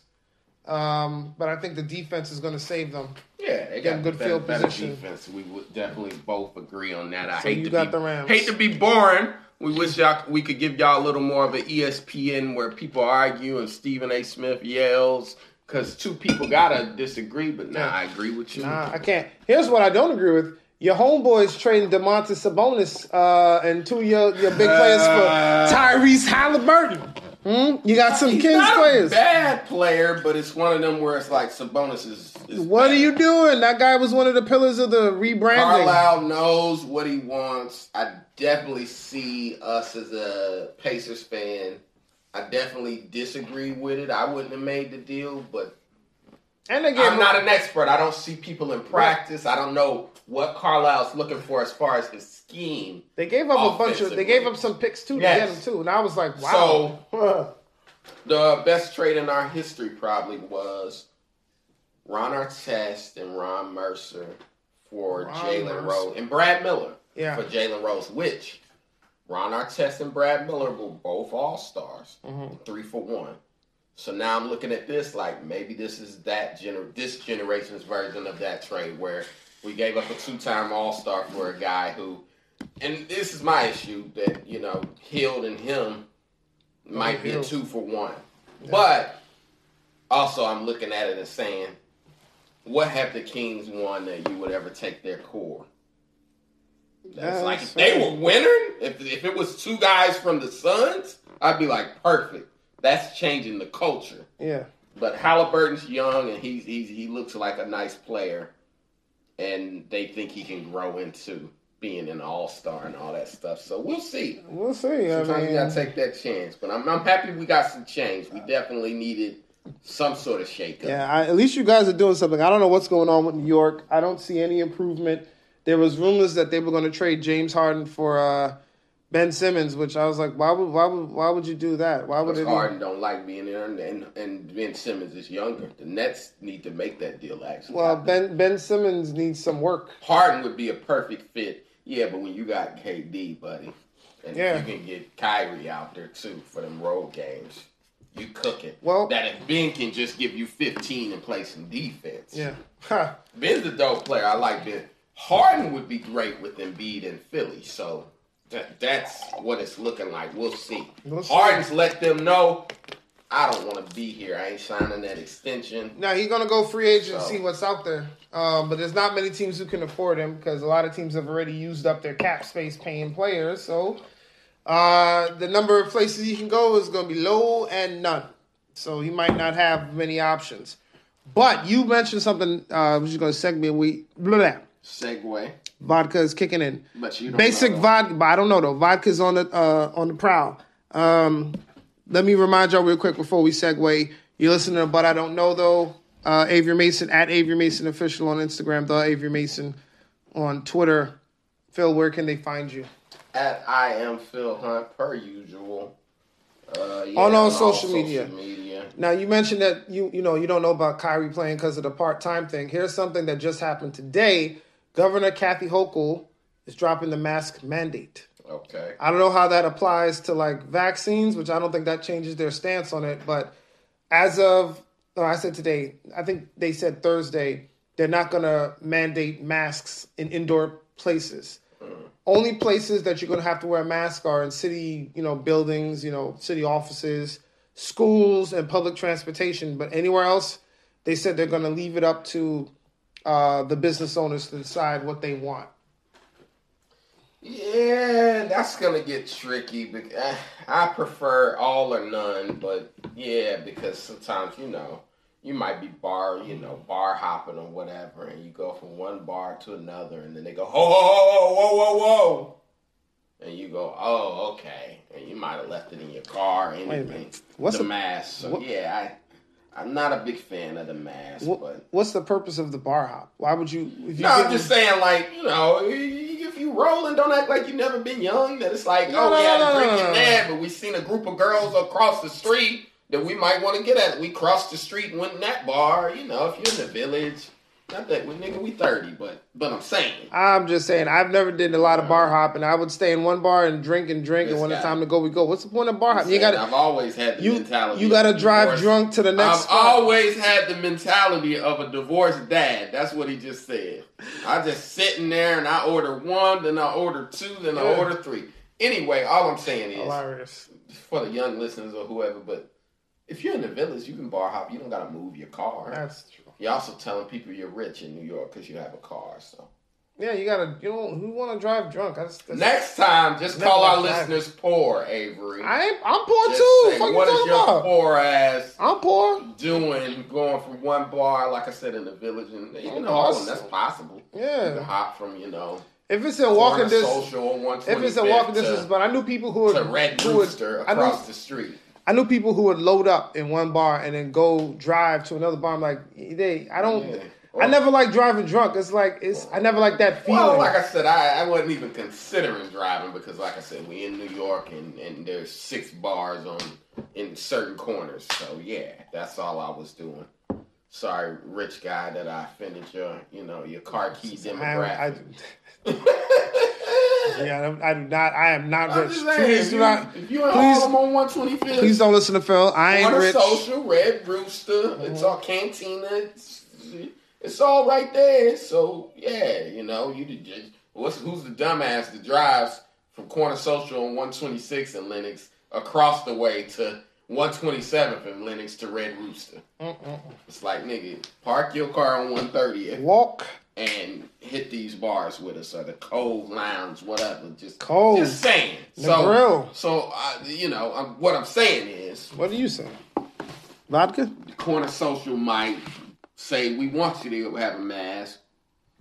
Um, but I think the defense is going to save them. Yeah, they got good better, field position. defense. We would definitely both agree on that. I so hate to be, Hate to be boring. We wish y'all we could give y'all a little more of an ESPN where people argue and Stephen A. Smith yells because two people gotta disagree. But nah, I agree with you. Nah, I can't. Here's what I don't agree with your homeboys trading Domantas Sabonis uh, and two of your, your big players for Uh, Tyrese Halliburton. Hmm? You got some He's Kings not players. a bad player, but it's one of them where it's like Sabonis is. is What better. are you doing? That guy was one of the pillars of the rebranding. Carlisle knows what he wants. I definitely see us as a Pacers fan. I definitely disagree with it. I wouldn't have made the deal, but and gave I'm not an expert. I don't see people in practice. I don't know what Carlisle's looking for as far as his scheme. They gave up a bunch of. They gave up some picks too to get him too, and I was like, wow. So the best trade in our history probably was Ron Artest and Ron Mercer for Jalen Rose and Brad Miller Yeah. for Jalen Rose, which Ron Artest and Brad Miller were both All Stars, Mhm. three for one. So now I'm looking at this like maybe this is that gener- this generation's version of that trade where we gave up a two-time All Star for a guy who, and this is my issue that you know Hill and him might be a two for one, but also I'm looking at it and saying, what have the Kings won that you would ever take their core? That's Yeah, like if they were winning, if if it was two guys from the Suns, I'd be like perfect. That's changing the culture. Yeah. But Halliburton's young and he's, he's he looks like a nice player, and they think he can grow into being an all star and all that stuff. So we'll see. We'll see. I Sometimes mean, you gotta take that chance. But I'm I'm happy we got some change. We definitely needed some sort of shake up. Yeah, I, at least you guys are doing something. I don't know what's going on with New York. I don't see any improvement. There was rumors that they were going to trade James Harden for uh, Ben Simmons, which I was like, why would why would why would you do that? Why would? Harden don't like being there, and, and Ben Simmons is younger. The Nets need to make that deal. Actually, Well. Ben Ben Simmons needs some work. Harden would be a perfect fit. Yeah, but when you got KD, buddy, and Yeah. you can get Kyrie out there too for them road games, you cook it. Well- that if Ben can just give you 15 and play some defense. Yeah. Ben's a dope player. I like Ben. Harden would be great with Embiid in Philly. So that, that's what it's looking like. We'll see. We'll see. Harden's let them know, I don't want to be here. I ain't signing that extension. Now he's gonna go free agent and So- see what's out there. Um, but there's not many teams who can afford him because a lot of teams have already used up their cap space paying players. So uh, the number of places he can go is gonna be low and none. So he might not have many options. But you mentioned something. Uh, I was just gonna segue. We blah, blah, Segue. vodka is kicking in. But you Basic vodka, but I don't know though. Vodka's on the uh, on the prowl. Um, let me remind y'all real quick before we segue. You're listening to But I Don't Know though. Uh, Avery Mason at Avery Mason official on Instagram. The Avery Mason on Twitter. Phil, where can they find you? At I am Phil Hunt per usual. Uh, yeah, On all all social media. media. Now you mentioned that you you know you don't know about Kyrie playing because of the part time thing. Here's something that just happened today. Governor Kathy Hochul is dropping the mask mandate. Okay. I don't know how that applies to like vaccines, which I don't think that changes their stance on it. But as of, no, I said today, I think they said Thursday, they're not going to mandate masks in indoor places. Hmm. Only places that you're going to have to wear a mask are in city, you know, buildings, you know, city offices, schools, and public transportation. But anywhere else, they said they're going to leave it up to uh, the business owners to decide what they want. Yeah, that's gonna get tricky. Because uh, I prefer all or none, but yeah, because sometimes you know you might be bar, you know, bar hopping or whatever, and you go from one bar to another, and then they go, whoa, whoa, whoa, whoa, whoa, whoa, and you go, oh, okay, and you might have left it in your car, or a minute. What's the the- mask? So what- yeah, I. I'm not a big fan of the mask, What, but what's the purpose of the bar hop? Why would you? If you No, I'm just saying, like, you know, if you rolling, don't act like you never been young. That it's like, No, oh, no, we had no, a no, drink no, in no. there, but we seen a group of girls across the street that we might want to get at. We crossed the street and went in that bar. You know, if you're in the village, not that we nigga, we 30, but but I'm saying, I'm just saying, I've never did a lot of bar uh, hopping. I would stay in one bar and drink and drink, and This when it's time to go, we go. What's the point of bar hopping? You got. I've always had the you, mentality. You got to drive divorced- drunk to the next I've spot. always had the mentality of a divorced dad. That's what he just said. I just sitting there and I order one, then I order two, then I order three. Anyway, all I'm saying is Hilarious. for the young listeners or whoever, but if you're in the village, you can bar hop. You don't got to move your car. That's true. You're also telling people you're rich in New York because you have a car. So Yeah, you gotta. You know, who want to drive drunk? That's, that's next time, just call our listeners poor, Avery. I ain't, I'm poor Just too. say, you what is your about? poor ass I'm poor. doing going from one bar, like I said, in the village, and even Oh, Harlem, that's- that's possible. You can Yeah. hop from, you know, If it's in walking distance, if it's in walking distance, but I knew people who would to Red Rooster I knew, across the street. I knew people who would load up in one bar and then go drive to another bar. I'm like, they. I don't. Yeah. I never like driving drunk. It's like it's. I never like that feeling. Well, like I said, I, I wasn't even considering driving because, like I said, we in New York and, and there's six bars on in certain corners. So yeah, that's all I was doing. Sorry, rich guy, that I offended your, you know, your car key I, demographic. I, yeah, I do not. I am not I'm rich. saying, Please if do you, not. If you in please- Harlem on 125th, Please don't listen to Phil. I ain't rich. Social, Red Rooster, it's Mhm. all Cantina. It's, it's all right there. So yeah, you know, you did just what's who's the dumbass that drives from Corner Social on 126 in Lenox across the way to 127th in Lenox to Red Rooster. Mm-mm. It's like nigga, park your car on 130 Walk and hit these bars with us or the Cove Lounge, whatever. Just Cove. Just saying. The so, grill. so uh, you know, I'm, what I'm saying is, What do you say? Vodka? The Corner Social might say we want you to have a mask.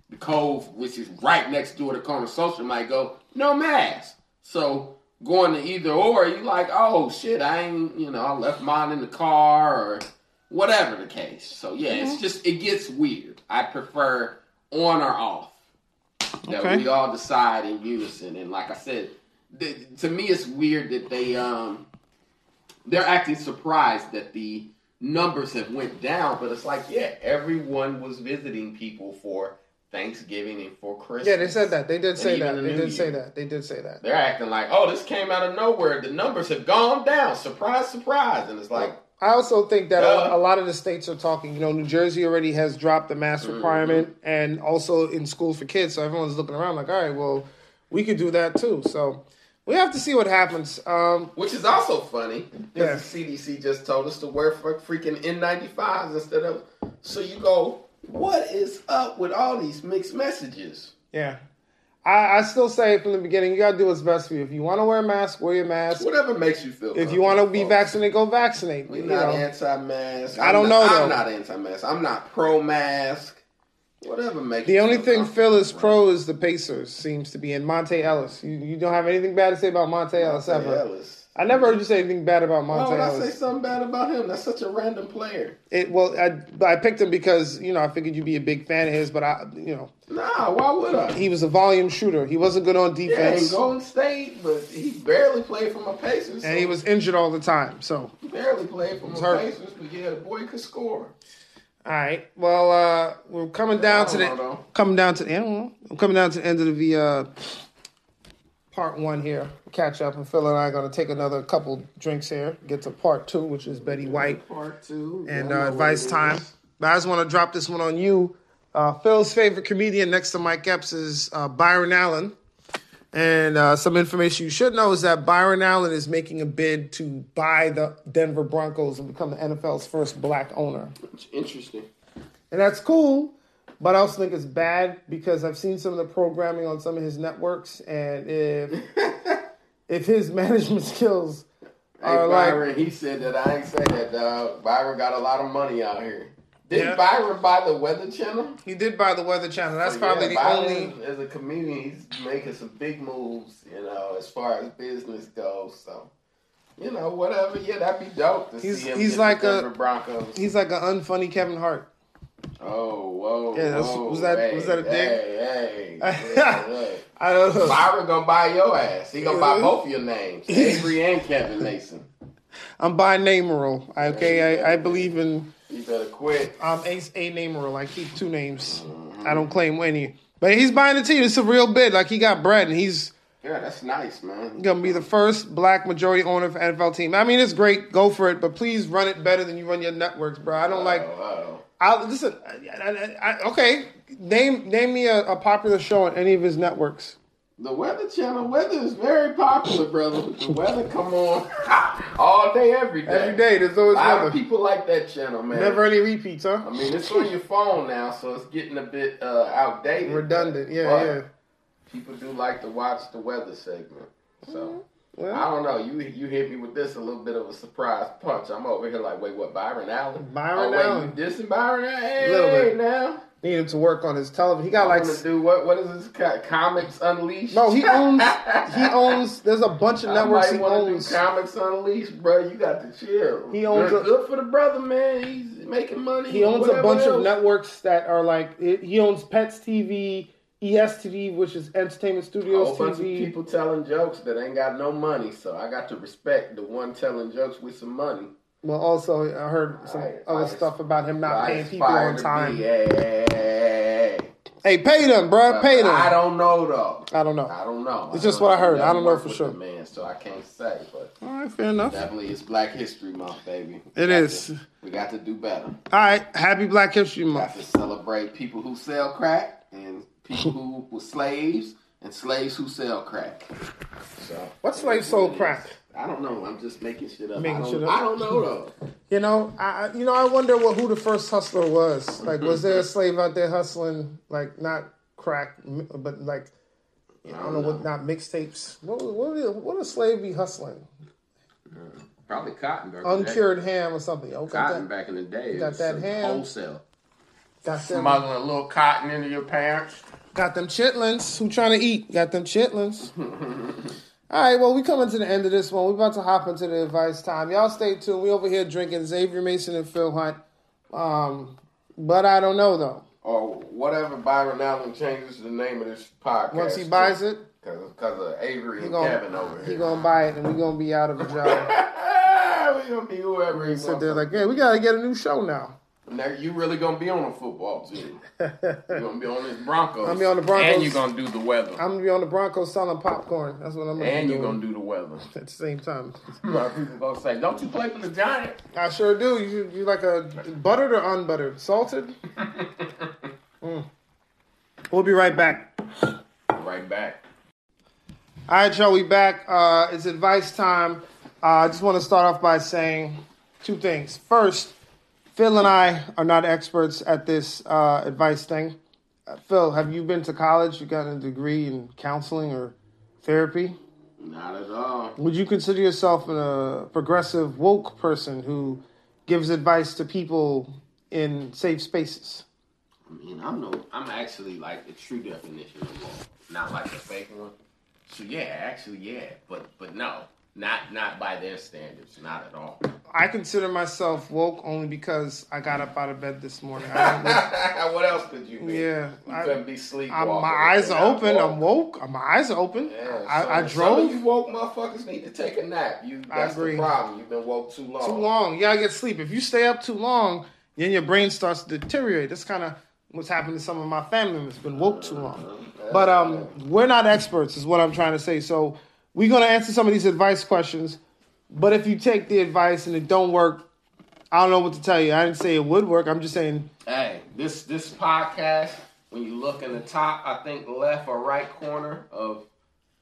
The Cove, which is right next door to Corner Social, might go no mask. So going to either or, you like, oh shit, I ain't, you know, I left mine in the car or whatever the case. So yeah, it's just it gets weird. I prefer on or off. That Okay. we all decide in unison. And like I said, to me, it's weird that they um they're acting surprised that the numbers have went down, but it's like, yeah, everyone was visiting people for Thanksgiving and for Christmas. Yeah, they said that. They did say that. the They did say that. They did say that. They're acting like, oh, this came out of nowhere. The numbers have gone down. Surprise, surprise. And it's like, I also think that a, a lot of the states are talking. You know, New Jersey already has dropped the mask Mm-hmm. requirement, and also in schools for kids. So everyone's looking around like, all right, well, we could do that too. So we have to see what happens. Um, which is also funny Yeah. because the CDC just told us to wear freaking N95s instead of. So you go, what is up with all these mixed messages? yeah, I, I still say from the beginning, you got to do what's best for you. If you want to wear a mask, wear your mask. Whatever makes you feel. If you want to be vaccinated, go vaccinate. We're not anti-mask. I don't not- know, though. I'm not anti-mask. I'm not pro-mask. Whatever makes. The only thing. Phil is pro is the Pacers seems to be, and Monta Ellis. You, you don't have anything bad to say about Monta Ellis ever. Ellis. I never heard you say anything bad about Why Monta would I say something bad about him? That's such a random player. It, well, I, I picked him because you know I figured you'd be a big fan of his, but I, you know, Nah, why would I? he was a volume shooter. He wasn't good on yeah, defense, Golden State, but he barely played for my Pacers. and he was injured all the time. So, He barely played for my hurt. Pacers, but yeah, the boy could score. all right. Well, uh, we're coming down to the know, coming down to. Don't know. I'm coming down to the end of the uh, part one here. Catch up, and Phil and I are going to take another couple drinks here. Get to part two, which is Betty White. Part two. and uh, advice time. But I just want to drop this one on you. Uh, Phil's favorite comedian next to Mike Epps is uh, Byron Allen. And uh, some information you should know is that Byron Allen is making a bid to buy the Denver Broncos and become the NFL's first black owner. It's interesting. And that's cool, but I also think it's bad because I've seen some of the programming on some of his networks, and if if his management skills Hey, are like Byron, he said that I ain't say that, dog. Byron got a lot of money out here. Did Yeah. Byron buy the Weather Channel? he did buy the Weather Channel, that's So, probably yeah, the Byron, only. As a comedian, he's making some big moves, you know, as far as business goes. So, you know, whatever. Yeah, that'd be dope to He's- see him. he's like a- Broncos. He's like an unfunny Kevin Hart. Oh, whoa. Yeah, that's- whoa, was that- hey, was that a dig? Hey, hey. yeah. I don't know. Byron gonna buy your ass. He gonna buy both of your names, Avery and Kevin Mason. I'm buying Nameral. I okay, I, I believe in You better quit. um Ace A Nameral. I keep two names. I don't claim any. But he's buying the team. It's a real bid. Like he got bread, and he's Yeah, that's nice, man. gonna be the first black majority owner for NFL team. I mean, it's great. Go for it, but please run it better than you run your networks, bro. I don't like. Oh, I listen. I, I, I, okay, name name me a, a popular show on any of his networks. The Weather Channel weather is very popular, brother. The weather come on all day, every day. Every day, there's always A lot of weather. people like that channel, man. Never any repeats, huh? I mean, it's on your phone now, so it's getting a bit uh, outdated. Redundant. Yeah, But yeah. People do like to watch the weather segment. So mm-hmm. Well, I don't know. You you hit me with this a little bit of a surprise punch. I'm over here like, wait, what? Byron Allen? Byron oh, wait, Allen. You dissing Byron Allen? Hey, Little bit. now. need him to work on his television. He got I like want to do what? What is this? Comics Unleashed? no. He owns. he owns. There's a bunch of networks I he might want owns. do Comics Unleashed, bro. You got to chill. He owns good, a- good for the brother, man. He's making money. He owns a whatever bunch of networks that are like. He owns Pets TV, ESTV, which is Entertainment Studios A whole bunch of people telling jokes that ain't got no money, so I got to respect the one telling jokes with some money. Well, also I heard some Right, other I- stuff about him not I paying people on time. Hey, pay them, bro. But Pay them. I don't know though. I don't know. I don't know. It's just what I heard. I don't know for sure. man, so I can't say. But All right, fair enough. definitely, it's Black History Month, baby. We It to- we got to do better. All right, happy Black History We Month. got to celebrate people who sell crack and people who were slaves and slaves who sell crack. So What slave sold crack? I don't know. I'm just making shit up. Making I, don't, shit up. I don't know though. You know, I I- you know I wonder what who the first hustler was. Like, was there a slave out there hustling like not crack, but like I don't know what not mixtapes. What what would- what would a slave be hustling? Uh, probably cotton. back in the. Uncured ham or something. Got Cotton that. back in the day. got that some ham. Wholesale. Got them. Smuggling a little cotton into your parents. Got them chitlins. Who trying to eat? Got them chitlins. All right, well, we coming to the end of this one. We about to hop into the advice time. Y'all stay tuned. We over here drinking Xavier Mason and Phil Hunt. Um, but I don't know though. Or whatever Byron Allen changes the name of this podcast. Once he buys it, Because of Avery and gonna- Kevin over here. he gonna buy it, and we gonna be out of a job. we gonna be whoever he Sit there wants. like, yeah, we gotta get a new show now. Now you really gonna be on a football team. You're gonna be on this Broncos. I'm be on the Broncos. And you're gonna do the weather. I'm gonna be on the Broncos selling popcorn. That's what I'm gonna and you're gonna do the weather. at the same time. A lot of people gonna say, "Don't you play for the Giants?" I sure do. You you like a buttered or unbuttered? Salted? Mm. We'll be right back. right back. All right, y'all, we back. Uh, it's advice time. Uh, I just want to start off by saying two things. First, Phil and I are not experts at this uh, advice thing. Uh, Phil, have you been to college? You got a degree in counseling or therapy? Not at all. Would you consider yourself a progressive, woke person who gives advice to people in safe spaces? I mean, I'm no. I'm actually like the true definition of woke, not like the fake one. So yeah, actually yeah, but but no, not not by their standards, not at all. I consider myself woke only because I got up out of bed this morning. I what else could you be? Yeah, you I- couldn't be. I'm, my eyes are open. woke. I'm woke. My eyes are open. Yeah, I, some- I Some drove of you woke motherfuckers need to take a nap. You that's the problem. You've been woke too long. too long. You gotta get sleep. If you stay up too long, then your brain starts to deteriorate. That's kind of what's happened to some of my family members. Been woke too long. But um, we're not experts, is what I'm trying to say. So we're gonna answer some of these advice questions. But if you take the advice and it don't work, I don't know what to tell you. I didn't say it would work. I'm just saying Hey, this this podcast, when you look in the top, I think left or right corner of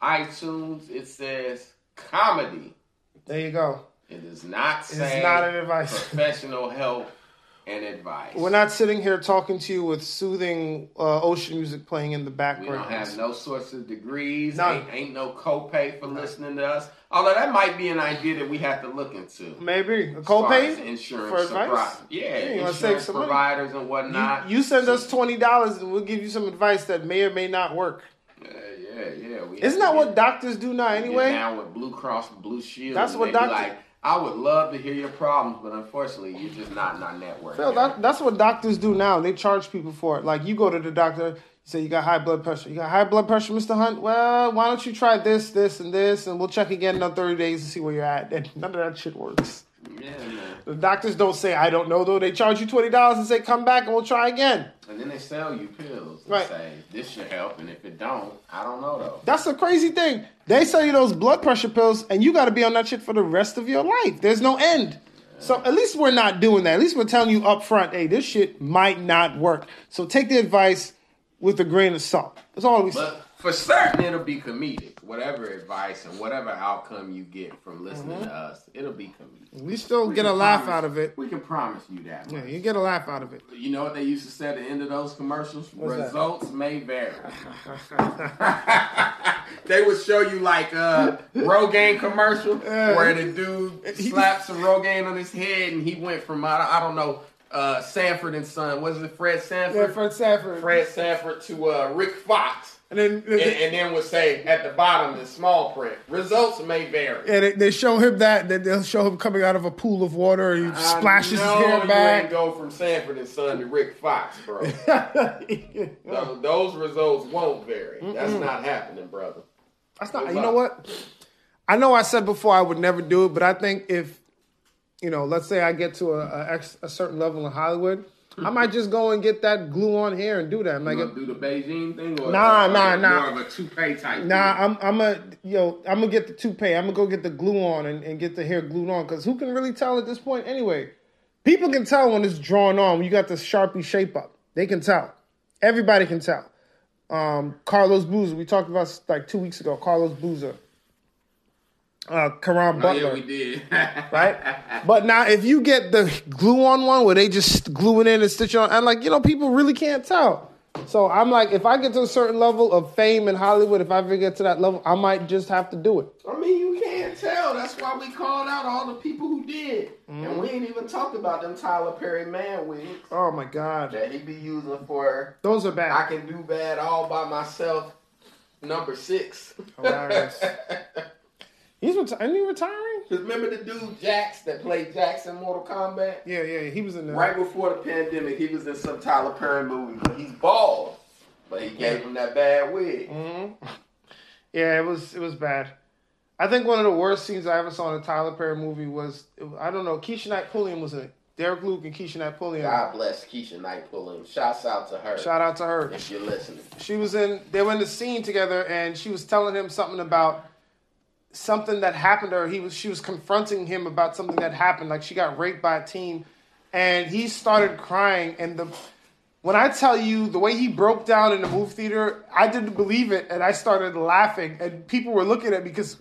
iTunes, it says comedy. there you go. It is not It's not an advice. professional help and advice. We're not sitting here talking to you with soothing uh, ocean music playing in the background. We don't have no sorts of degrees. None. Ain't, ain't no copay for listening to us. Although that might be an idea that we have to look into. Maybe a As far as copay insurance for advice. surpri- Yeah, Yeah, you insurance some money. providers and whatnot. You, you send us twenty dollars and we'll give you some advice that may or may not work. Yeah, yeah, yeah. We Isn't that what doctors do now anyway? down with Blue Cross Blue Shield. That's what doctors. like. I would love to hear your problems, but unfortunately, you're just not in our network. Phil, that, that's what doctors do now. They charge people for it. Like you go to the doctor, you say you got high blood pressure. You got high blood pressure, Mister Hunt. Well, why don't you try this, this, and this, and we'll check again in another thirty days to see where you're at. And none of that shit works. Yeah, man. The doctors don't say I don't know though. They charge you twenty dollars and say come back and we'll try again. And then they sell you pills and Right. say this should help, and if it don't, I don't know though. That's the crazy thing. They sell you those blood pressure pills, and you got to be on that shit for the rest of your life. There's no end. So at least we're not doing that. At least we're telling you up front, hey, this shit might not work. So take the advice with a grain of salt. That's all we say. But for certain, it'll be comedic. Whatever advice and whatever outcome you get from listening Mm-hmm. to us, it'll be comedic. We still We get a laugh promise- out of it. We can promise you that. Yeah, you get a laugh out of it. You know what they used to say at the end of those commercials? What's that? Results may vary. they would show you like a Rogaine commercial where the dude slapped some Rogaine on his head and he went from I don't, I don't know uh, Sanford and Son. Was it Fred Sanford? Yeah, Fred Sanford. Fred Sanford to uh, Rick Fox. And then And, and then would say at the bottom in small print, results may vary. yeah, they, they show him that. Then they'll show him coming out of a pool of water. He splashes his hair you back. go from Sanford and Son to Rick Fox, bro. Those, those results won't vary. That's not happening, brother. That's not. Good You luck. know what? I know I said before I would never do it, but I think if you know, let's say I get to a, a, a certain level in Hollywood, I might just go and get that glue on hair and do that. I'm like, do the Beijing thing or Nah, or nah, more nah. of a toupee type? Nah, thing? I'm I'm a yo. I'm gonna get the toupee. I'm gonna go get the glue on and, and get the hair glued on because who can really tell at this point anyway? People can tell when it's drawn on. When you got the sharpie shape up, they can tell. Everybody can tell. Um, Carlos Boozer, we talked about like two weeks ago. Carlos Boozer, uh, Karan Oh, yeah, we did. right? But now, if you get the glue on one where they just glue it in and stitch it on, and like you know, people really can't tell. So I'm like, if I get to a certain level of fame in Hollywood, if I ever get to that level, I might just have to do it. I mean, you can't tell. That's why we called out all the people who did, and we ain't even talked about them Tyler Perry man wigs Oh my god, that he be using for those are bad. I can do bad all by myself. Number six. Hilarious. He's reti- isn't he retiring? Cause remember the dude Jax that played Jax in Mortal Kombat? Yeah, yeah, he was in there. Right before the pandemic, he was in some Tyler Perry movie, but he's bald. But he gave him that bad wig. hmm Yeah, it was it was bad. I think one of the worst scenes I ever saw in a Tyler Perry movie was I don't know. Keshia Knight Pulliam was in it. Derek Luke and Keshia Knight Pulliam. God bless Keshia Knight Pulliam. Shouts out to her. Shout out to her. if you're listening. She was in. They were in the scene together, and she was telling him something about something that happened to her. He was. She was confronting him about something that happened. Like she got raped by a team, and he started crying. And the when I tell you the way he broke down in the movie theater, I didn't believe it, and I started laughing, and people were looking at me because.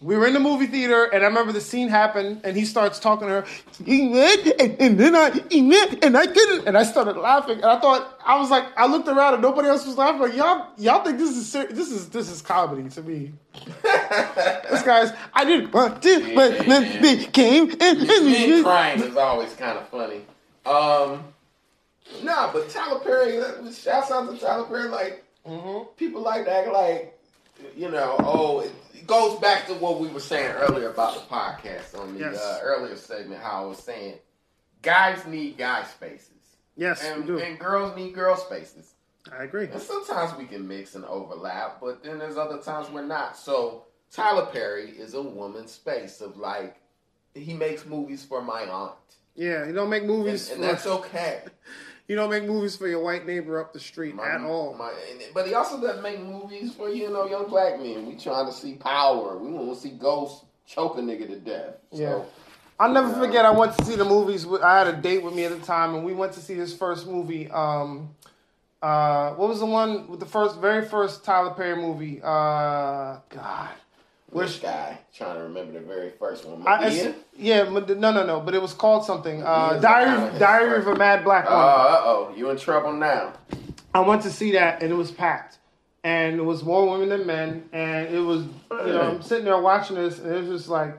We were in the movie theater, and I remember the scene happened, and he starts talking to her, and, and then I, and I didn't, and I started laughing, and I thought, I was like, I looked around, and nobody else was laughing. Like y'all, y'all think this is ser- this is this is comedy to me. this guy's, I didn't want to, but then they came and, Men crying is always kind of funny. Um, nah, but Tyler Perry, uh, shouts out to Tyler Perry. Like, Mhm. people like to act like, you know, oh, it goes back to what we were saying earlier about the podcast on the Yes. uh, earlier segment, how I was saying guys need guy spaces. Yes, And, do. and girls need girl spaces. I agree. And sometimes we can mix and overlap, but then there's other times we're not. So Tyler Perry is a woman's space of like he makes movies for my aunt. Yeah, he don't make And, movies. and for, that's okay. you don't make movies for your white neighbor up the street My- at all. my- but he also doesn't make movies for you know young black men. We trying to see power. We want to see ghosts choke a nigga to death. So, Yeah. I'll never forget. I went to see the movies. with- I had a date with me at the time, and we went to see his first movie. Um, uh, what was the one with the first, very first Tyler Perry movie? Uh, God, Which guy? Trying to remember the very first one. I, yeah, but no, no, no. But it was called something. Uh, Diary, Diary of a Mad Black Woman. Uh Woman. oh, you in trouble now. I went to see that and it was packed. And it was more women than men. And it was, you know, I'm sitting there watching this and it was just like,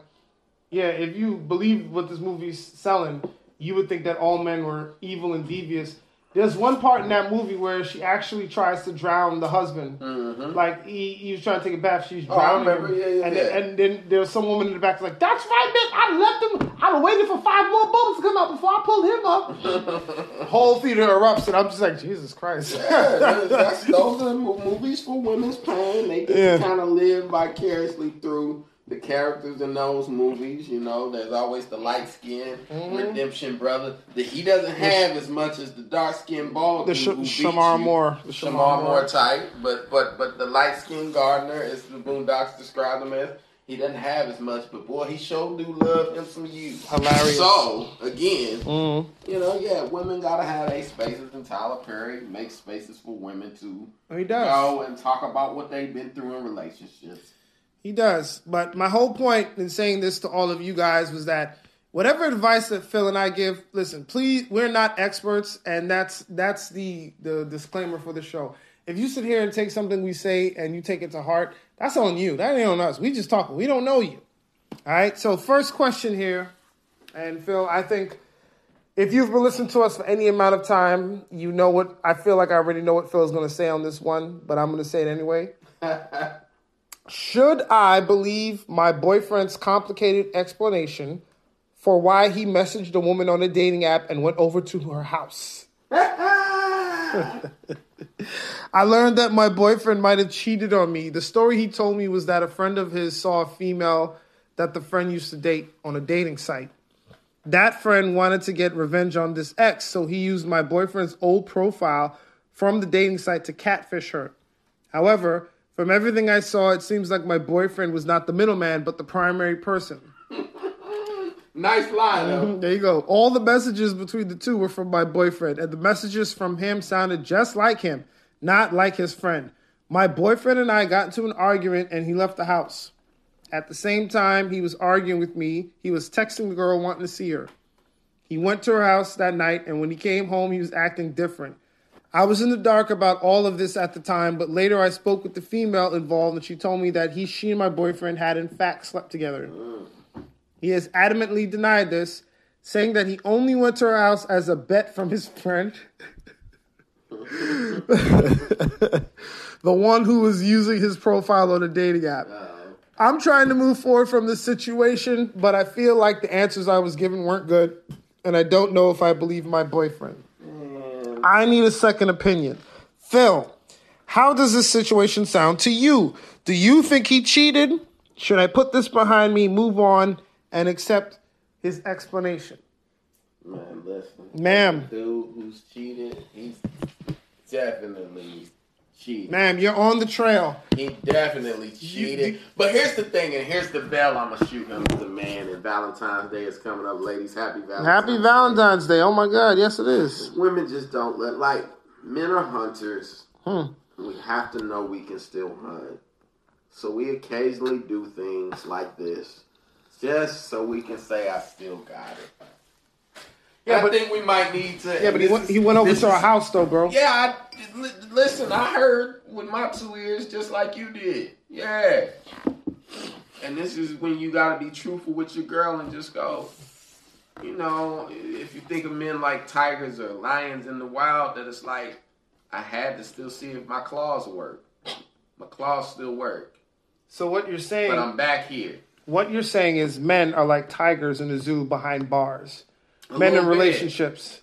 yeah, if you believe what this movie's selling, you would think that all men were evil and devious. There's one part in that movie where she actually tries to drown the husband. Mm-hmm. Like he, he was trying to take a bath, she's Oh, I drowning remember. him. Yeah, yeah, and, yeah. Then, and then there was some woman in the back like, "That's right, bitch. I left him. Have waited for five more bubbles to come out before I pulled him up." Whole theater erupts, and I'm just like, Jesus Christ. Yeah, that's, those are movies for women's pain. They Yeah. kind of live vicariously through the characters in those movies. You know, there's always the light skinned Mm-hmm. redemption brother that he doesn't have as much as the dark skinned bald the dude Sh- Shemar. Moore. The Shemar Moore type, but but but the light skinned gardener, as the Boondocks describe him as, he doesn't have as much. But boy, he sure do love him some youth. Hilarious. So again, Mm. you know, yeah, women gotta have their spaces, and Tyler Perry makes spaces for women to He does. go and talk about what they've been through in relationships. He does. But my whole point in saying this to all of you guys was that whatever advice that Phil and I give, listen, please, we're not experts, and that's that's the the disclaimer for the show. If you sit here and take something we say and you take it to heart, that's on you. That ain't on us. We just talking. We don't know you. All right. So first question here, and Phil, I think if you've been listening to us for any amount of time, you know what I feel like I already know what Phil's going to say on this one, but I'm going to say it anyway. Should I believe my boyfriend's complicated explanation for why he messaged a woman on a dating app and went over to her house? I learned that my boyfriend might have cheated on me. The story he told me was that a friend of his saw a female that the friend used to date on a dating site. That friend wanted to get revenge on this ex, so he used my boyfriend's old profile from the dating site to catfish her. However, from everything I saw, it seems like my boyfriend was not the middleman, but the primary person. Nice line, though. There you go. All the messages between the two were from my boyfriend, and the messages from him sounded just like him, not like his friend. My boyfriend and I got into an argument, and he left the house. At the same time, he was arguing with me. He was texting the girl wanting to see her. He went to her house that night, and when he came home, he was acting different. I was in the dark about all of this at the time, but later I spoke with the female involved, and she told me that he, she, and my boyfriend had in fact slept together. He has adamantly denied this, saying that he only went to her house as a bet from his friend. the one who was using his profile on a dating app. I'm trying to move forward from this situation, but I feel like the answers I was given weren't good, and I don't know if I believe my boyfriend. I need a second opinion. Phil, how does this situation sound to you? Do you think he cheated? Should I put this behind me, move on, and accept his explanation? Man, listen. Ma'am. Dude who's cheated, he's definitely cheated. Ma'am, you're on the trail. He definitely cheated. but here's the thing, and here's the bell I'm gonna shoot him as a man. And Valentine's Day is coming up, ladies. Happy Valentine's. Happy Valentine's Day. Oh my God. Yes, it is. Women just don't let like men are hunters. Hmm. We have to know we can still hunt. So we occasionally do things like this, just so we can say I still got it. Yeah, I but- think we might need to. Yeah, but he went, is- he went over to our house, though, bro. Yeah, I, li- listen, I heard with my two ears just like you did. Yeah. And this is when you gotta be truthful with your girl and just go, you know, if you think of men like tigers or lions in the wild, that it's like, I had to still see if my claws work. My claws still work. So what you're saying, But I'm back here. what you're saying is men are like tigers in the zoo behind bars. A Men in bit. relationships.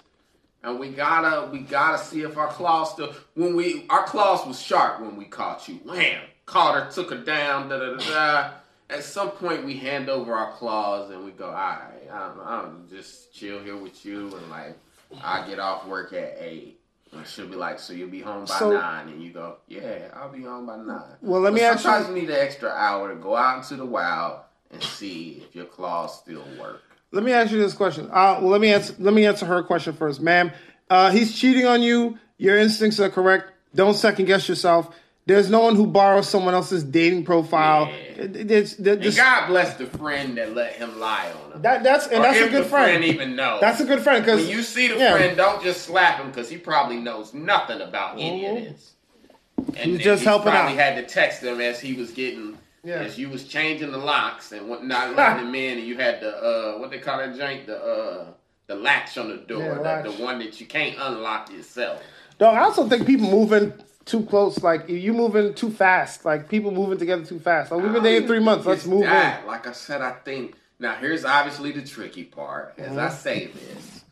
And we gotta we gotta see if our claws still when we our claws was sharp when we caught you. Wham! Caught her, took her down, da da da da. At some point we hand over our claws and we go, alright, I'm, I'm just chill here with you and like I get off work at eight. And she'll be like, so you'll be home by So- nine and you go, Yeah, I'll be home by nine. Well, let me But ask you- sometimes you need an extra hour to go out into the wild and see if your claws still work. Let me ask you this question. Uh, well, let me answer. Let me answer her question first, ma'am. Uh, he's cheating on you. Your instincts are correct. Don't second guess yourself. There's no one who borrows someone else's dating profile. Yeah. It- it- it's- that- And this- God bless the friend that let him lie on him. that, that's and Or that's a good the friend. even knows. That's a good friend because when you see the yeah. friend, don't just slap him because he probably knows nothing about any of Mhm. this. And then just he helping probably out. had to text him as he was getting, Yeah. as you was changing the locks and what, not letting him in, and you had the uh, what they call that joint, the uh, the latch on the door, Yeah, the, the one that you can't unlock yourself. Dog, I also think people moving too close. Like you moving too fast. Like people moving together too fast. Like we've been dating three months. Let's move in. Like I said, I think now here's obviously the tricky part. As Mm-hmm. I say this,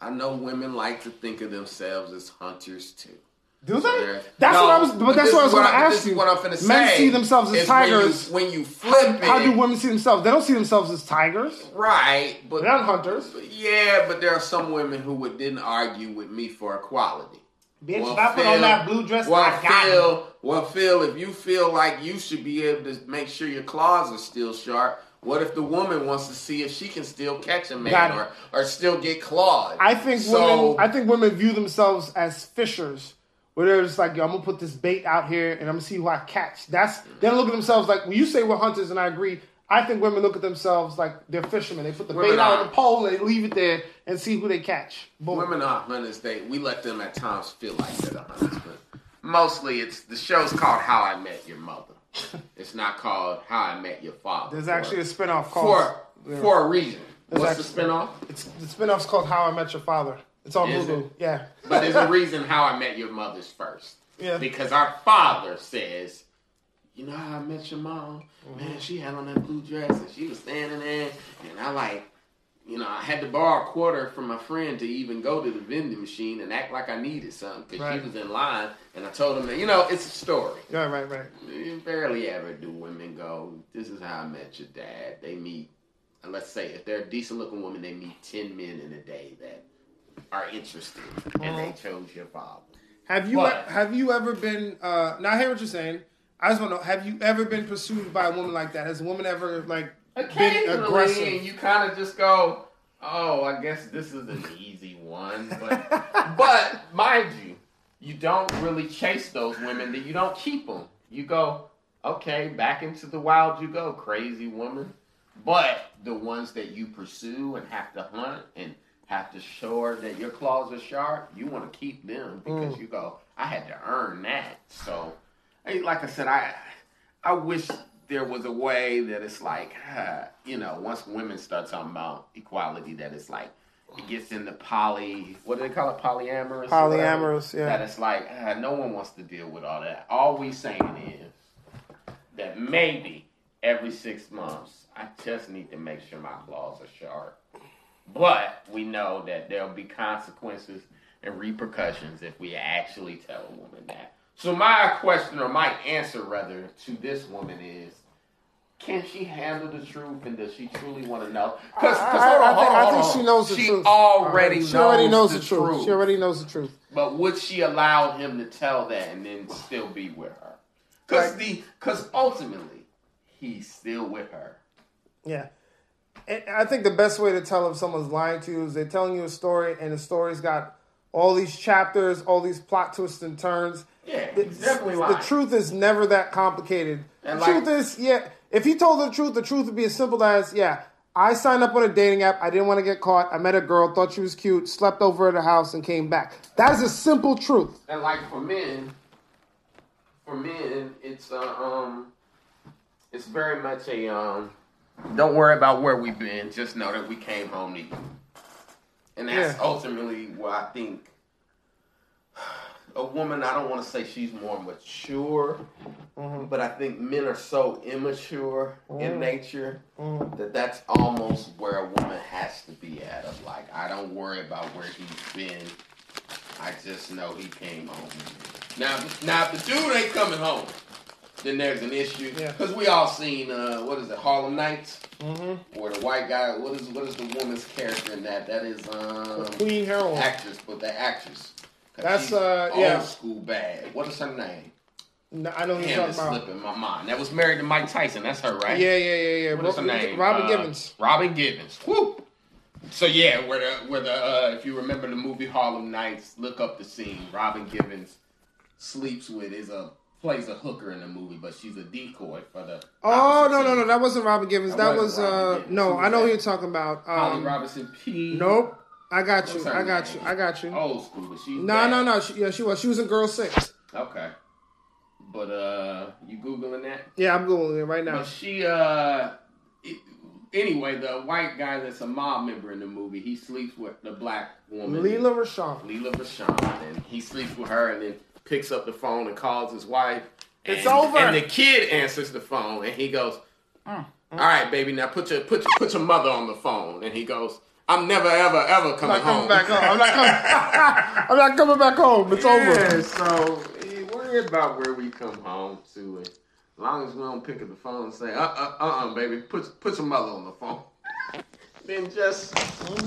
I know women like to think of themselves as hunters too. Do they? they're- That's No, what I was. But that's what I was going to ask this you. Is what I'm finna say. Men see themselves as is when you- tigers. When you, flip How it, do women see themselves? They don't see themselves as tigers. right? But They're not hunters. but yeah, but there are some women who would didn't argue with me for equality. Bitch, Well, if I put Phil- on that blue dress, Well, I got it. Phil, well, Phil, if you feel like you should be able to make sure your claws are still sharp, what if the woman wants to see if she can still catch a man or, or still get clawed? I think so. women. I think women view themselves as fishers, where they're just like, Yo, I'm gonna put this bait out here and I'm gonna see who I catch. That's they don't look at themselves like when you say we're hunters, and I agree. I think women look at themselves like they're fishermen. They put the Women bait out on the pole and they leave it there and see who they catch. Boom. Women are hunters. They we let them at times feel like they're the hunters, but mostly it's the show's called How I Met Your Mother. it's not called How I Met Your Father. There's actually a spinoff called. for for a reason. What's actually- the spinoff? It's the spinoff's called How I Met Your Father. It's on Is Hulu. it? Yeah. But there's a reason How I Met Your Mother's first. Yeah. Because our father says, you know how I met your mom? Mm-hmm. Man, she had on that blue dress and she was standing there, and I like, you know, I had to borrow a quarter from my friend to even go to the vending machine and act like I needed something because Right. she was in line, and I told him that, you know, it's a story. Yeah. Right. Right. You barely ever do women go, this is how I met your dad. They meet and let's say if they're a decent looking woman, they meet ten men in a day that are interested, and they chose your father. Have you But- have you ever been? Uh, now I hear what you're saying. I just want to know: Have you ever been pursued by a woman like that? Has a woman ever like been Occasionally, aggressive? and you kind of just go, "Oh, I guess this is an easy one." But, but mind you, you don't really chase those women. That you don't keep them. You go, okay, back into the wild you go, crazy woman. But the ones that you pursue and have to hunt and have to show her that your claws are sharp, you want to keep them because you go, I had to earn that. So, like I said, I I wish there was a way that it's like, uh, you know, once women start talking about equality, that it's like it gets into poly. What do they call it? Polyamorous. Polyamorous, yeah. That it's like uh, no one wants to deal with all that. All we saying is that maybe every six months I just need to make sure my claws are sharp. But we know that there'll be consequences and repercussions if we actually tell a woman that. So my question, or my answer rather, to this woman is, can she handle the truth, and does she truly want to know? Because I, hold on, hold think, on, I think on. she knows the she truth. already she already knows the, the truth. truth. She already knows the truth. But would she allow him to tell that and then still be with her? Because Like- the because ultimately he's still with her. Yeah. And I think the best way to tell if someone's lying to you is they're telling you a story and the story's got all these chapters, all these plot twists and turns. Yeah, The, definitely the truth is never that complicated. And the like- truth is, yeah, if he told the truth, the truth would be as simple as, yeah, I signed up on a dating app. I didn't want to get caught. I met a girl, thought she was cute, slept over at her house, and came back. That is a simple truth. And like for men, for men, it's uh, um, it's very much a um. Don't worry about where we've been. Just know that we came home to you. And that's Yeah. ultimately what I think. A woman, I don't want to say she's more mature, mm-hmm. but I think men are so immature in mm-hmm. nature mm-hmm. that that's almost where a woman has to be at. Of like, I don't worry about where he's been. I just know he came home. Now, now if the dude ain't coming home, then there's an issue. Yeah. Because we all seen uh, what is it, Harlem Nights, Mm-hmm. where the white guy. What is what is the woman's character in that? That is um, Queen Heroin. actress, but the actress. That's, uh, old yeah. school bad. What is her name? No, I don't talking slipping my mind. That was married to Mike Tyson. That's her, right? Yeah, yeah, yeah, yeah. What is her name? Robin Uh, Givens. Robin Givens. Woo. So yeah, where the where the uh, if you remember the movie Harlem Nights, look up the scene. Robin Givens sleeps with is a plays a hooker in the movie, but she's a decoy for the. Oh no no no! That wasn't Robin Givens. That That, was uh no. I know who you're talking about. Holly Um, Robinson P. nope. I got you. I got name? you. I got you. Old school, but she's No bad. no no. She, yeah, she was. She was in Girl Six. Okay, but uh, you googling that? Yeah, I'm googling it right now. But she, uh, it- anyway, the white guy that's a mob member in the movie, he sleeps with the black woman, Lela Rochon. Lela Rochon, and he sleeps with her, and then picks up the phone and calls his wife. It's over. And the kid answers the phone, and he goes, "All right, baby, now put your put your, put your mother on the phone." And he goes, "I'm never ever ever coming, I'm not coming home." back home. I'm not coming. I'm not coming back home. It's Yeah, over. so worry about where we come home to, and as long as we don't pick up the phone and say, "Uh, uh, uh, uh baby, put put your mother on the phone," then just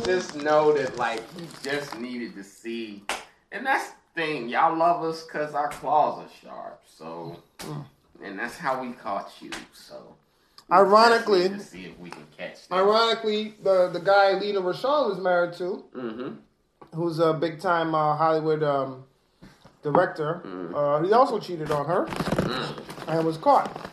just know that like you just needed to see, and that's thing. Y'all love us because our claws are sharp, so, and that's how we caught you. So, Ironically- to see if we can catch them. Ironically, the the guy Lela Rochon was married to, Mm-hmm. who's a big time uh, Hollywood um, director, uh, he also cheated on her and was caught.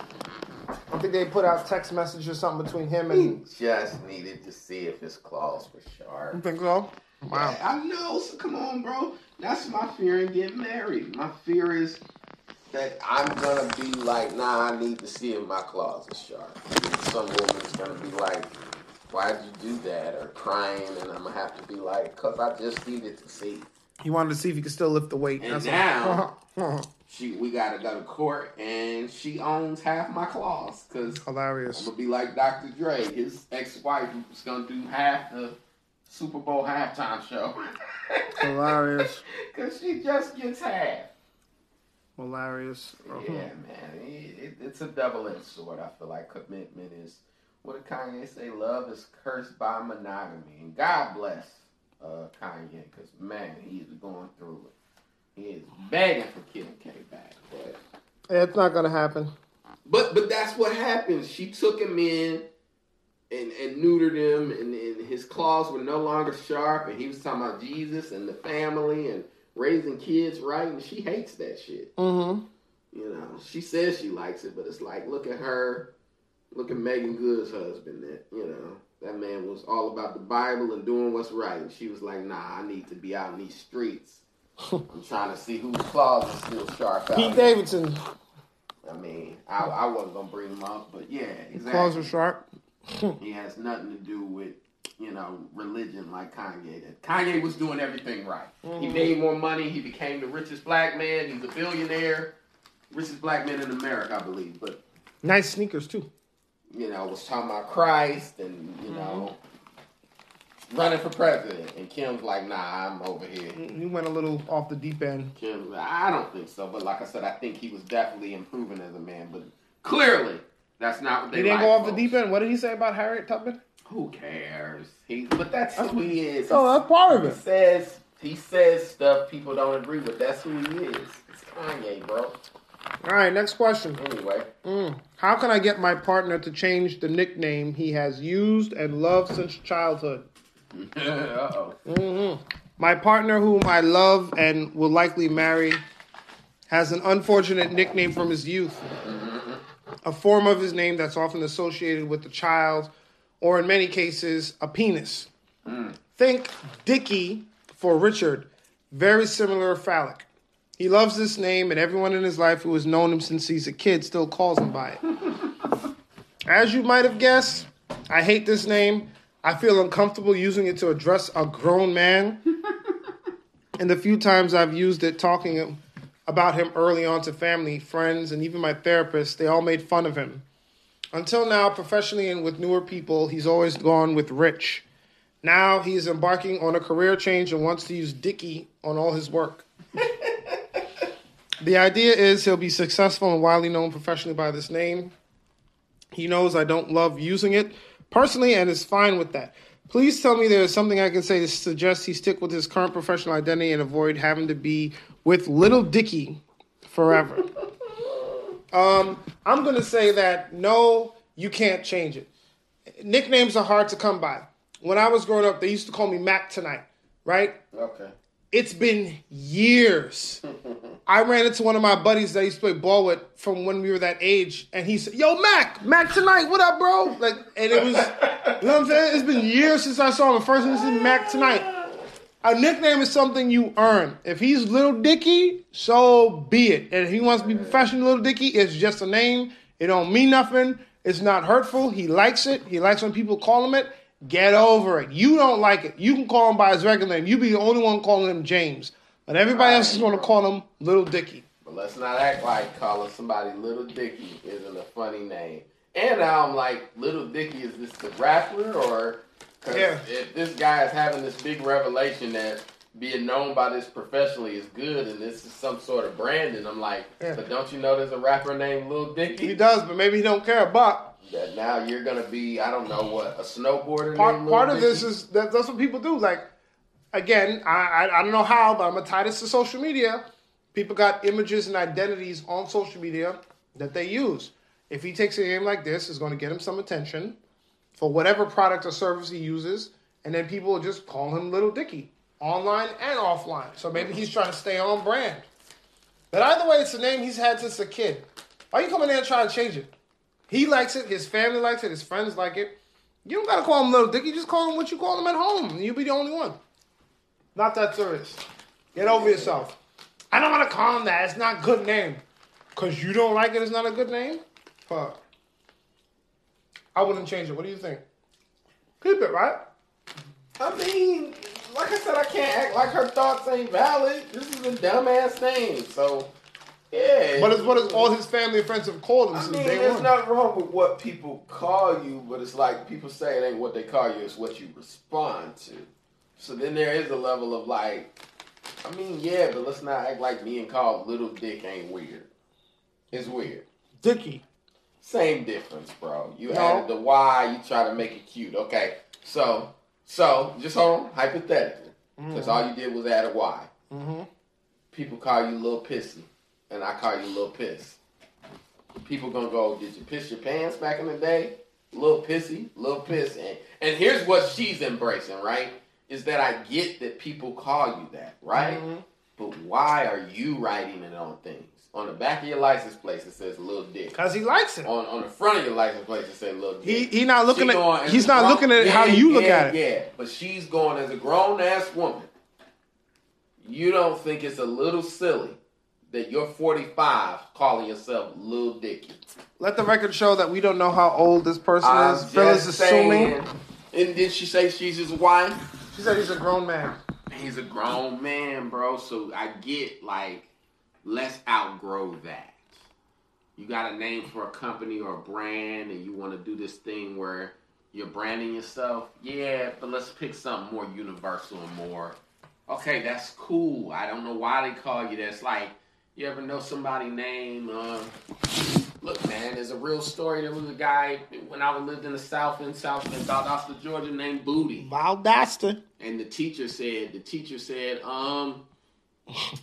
I think they put out text message or something between him and. He just needed to see if his claws were sharp. You think so? Wow. I know. So come on, bro. That's my fear in getting married. My fear is that I'm gonna be like, nah, I need to see if my claws are sharp. Some woman's gonna be like, why'd you do that? Or crying, and I'm gonna have to be like, cause I just needed to see. He wanted to see if he could still lift the weight. And That's now- all. She, we gotta go to court, and she owns half my claws, cause I'm hilarious. gonna be like Dr. Dre. His ex-wife was gonna do half the Super Bowl halftime show. Hilarious. Cause she just gets half. Hilarious. Yeah, man, it, it, it's a double-edged sword. I feel like commitment is what did Kanye say? Love is cursed by monogamy. And God bless uh, Kanye, because man, he is going through it. He is begging for Kim K back, but It's not gonna happen. but but that's what happens. She took him in and, and neutered him, and, and his claws were no longer sharp. And he was talking about Jesus and the family and raising kids right, and she hates that shit. Mm-hmm. You know, she says she likes it, but it's like look at her, look at Meagan Good's husband. That you know that man was all about the Bible and doing what's right, and she was like, Nah, I need to be out in these streets. I'm trying to see whose claws are still sharp out. Pete here." Davidson, I mean, I, I wasn't gonna bring him up, but yeah, exactly. His claws are sharp. He has nothing to do with you know religion like Kanye. Did. Kanye was doing everything right. He mm-hmm. made more money. He became the richest black man. He's a billionaire, richest black man in America, I believe. But Nice sneakers too. you know, was talking about Christ and you know mm-hmm. running for president. And Kim's like, Nah, I'm over here. He went a little off the deep end. Kim, I don't think so. But like I said, I think he was definitely improving as a man. But clearly, that's not what they. He didn't like, go off the deep end. What did he say about Harriet Tubman? Who cares? He, but that's who he is. Oh, that's part of He it. says he says stuff people don't agree with. That's who he is. It's Kanye, bro. All right, next question. Anyway, Mm. How can I get my partner to change the nickname he has used and loved since childhood? uh oh. hmm My partner, whom I love and will likely marry, has an unfortunate nickname from his youth, a form of his name that's often associated with the child, or in many cases, a penis. Hmm. Think Dickie for Richard, very similar phallic. He loves this name, and everyone in his life who has known him since he's a kid still calls him by it. As you might have guessed, I hate this name. I feel uncomfortable using it to address a grown man. and the few times I've used it talking about him early on to family, friends, and even my therapist, they all made fun of him. Until now, professionally and with newer people, he's always gone with Rich. Now he is embarking on a career change and wants to use Dickie on all his work. the idea is he'll be successful and widely known professionally by this name. He knows I don't love using it personally and is fine with that. Please tell me there is something I can say to suggest he stick with his current professional identity and avoid having to be with Little Dicky forever. um, I'm to say that no, you can't change it. Nicknames are hard to come by. When I was growing up, they used to call me Mac Tonight, right? Okay. It's been years. I ran into one of my buddies that I used to play ball with from when we were that age, and he said, "Yo, Mac, Mac tonight, what up, bro?" Like, and it was, you know what I'm saying? It's been years since I saw him. The first one is Mac tonight. A nickname is something you earn. If he's Little Dicky, so be it. And if he wants to be professional Little Dicky, it's just a name. It don't mean nothing. It's not hurtful. He likes it. He likes when people call him it. Get over it. You don't like it. You can call him by his regular name. You be the only one calling him James. But everybody else is going to call him Little Dicky. But let's not act like calling somebody Little Dicky isn't a funny name. And now I'm like, Little Dicky, is this the rapper or? Yeah. if this guy is having this big revelation that being known by this professionally is good, and this is some sort of branding, I'm like, Yeah. but don't you know there's a rapper named Lil Dicky? He does, but maybe he don't care. about. That now you're gonna be, I don't know what, a snowboarder. part part of this is that, that's what people do. Like, again, I, I I don't know how, but I'm gonna tie this to social media. People got images and identities on social media that they use. If he takes a name like this, it's going to get him some attention for whatever product or service he uses, and then people will just call him Little Dicky online and offline. So maybe he's trying to stay on brand. But either way, it's a name he's had since a kid. Why you coming there and trying to change it? He likes it. His family likes it. His friends like it. You don't gotta call him Little Dicky. Just call him what you call him at home. and You'll be the only one. Not that serious. Get over yourself. I don't want to call him that. It's not a good name. Cause you don't like it. It's not a good name. Fuck. I wouldn't change it. What do you think? Keep it right. I mean, like I said, I can't act like her thoughts ain't valid. This is a dumbass name, so yeah. But it's what is all his family and friends have called him I since mean, day there's one. nothing wrong with what people call you, but it's like people say it ain't what they call you, it's what you respond to. So then there is a level of like, I mean, yeah, but let's not act like being called Little Dick ain't weird. It's weird. Dicky. Same difference, bro. You No. added the Y, you try to make it cute. Okay, so so just hold on, hypothetically, because all you did was add a Y. Mm-hmm. People call you little Pissy, and I call you little Piss. People gonna go, did you piss your pants back in the day? Little Pissy, little Piss, and and here's what she's embracing, right? Is that I get that people call you that, right? Mhm. But why are you writing it on things? On the back of your license plate it says "little Dick. Cause he likes it. On on the front of your license plate it says "little Dick. he not looking She at. He's not grown- looking at Yeah, how you look yeah, at it. Yeah, but she's going as a grown ass woman. You don't think it's a little silly that you're 45 calling yourself Lil Dicky? Let the record show that we don't know how old this person I'm is. Phil is assuming. saying. And did she say she's his wife? She said he's a grown man. He's a grown man, bro. So I get like, let's outgrow that. You got a name for a company or a brand, and you want to do this thing where you're branding yourself. Yeah, but let's pick something more universal and more. Okay, that's cool. I don't know why they call you that. It's like you ever know somebody name? Uh, look, man, there's a real story. There was a guy when I lived in the South in South in Valdosta, Georgia, named Booty. Valdosta. And the teacher said, the teacher said, um,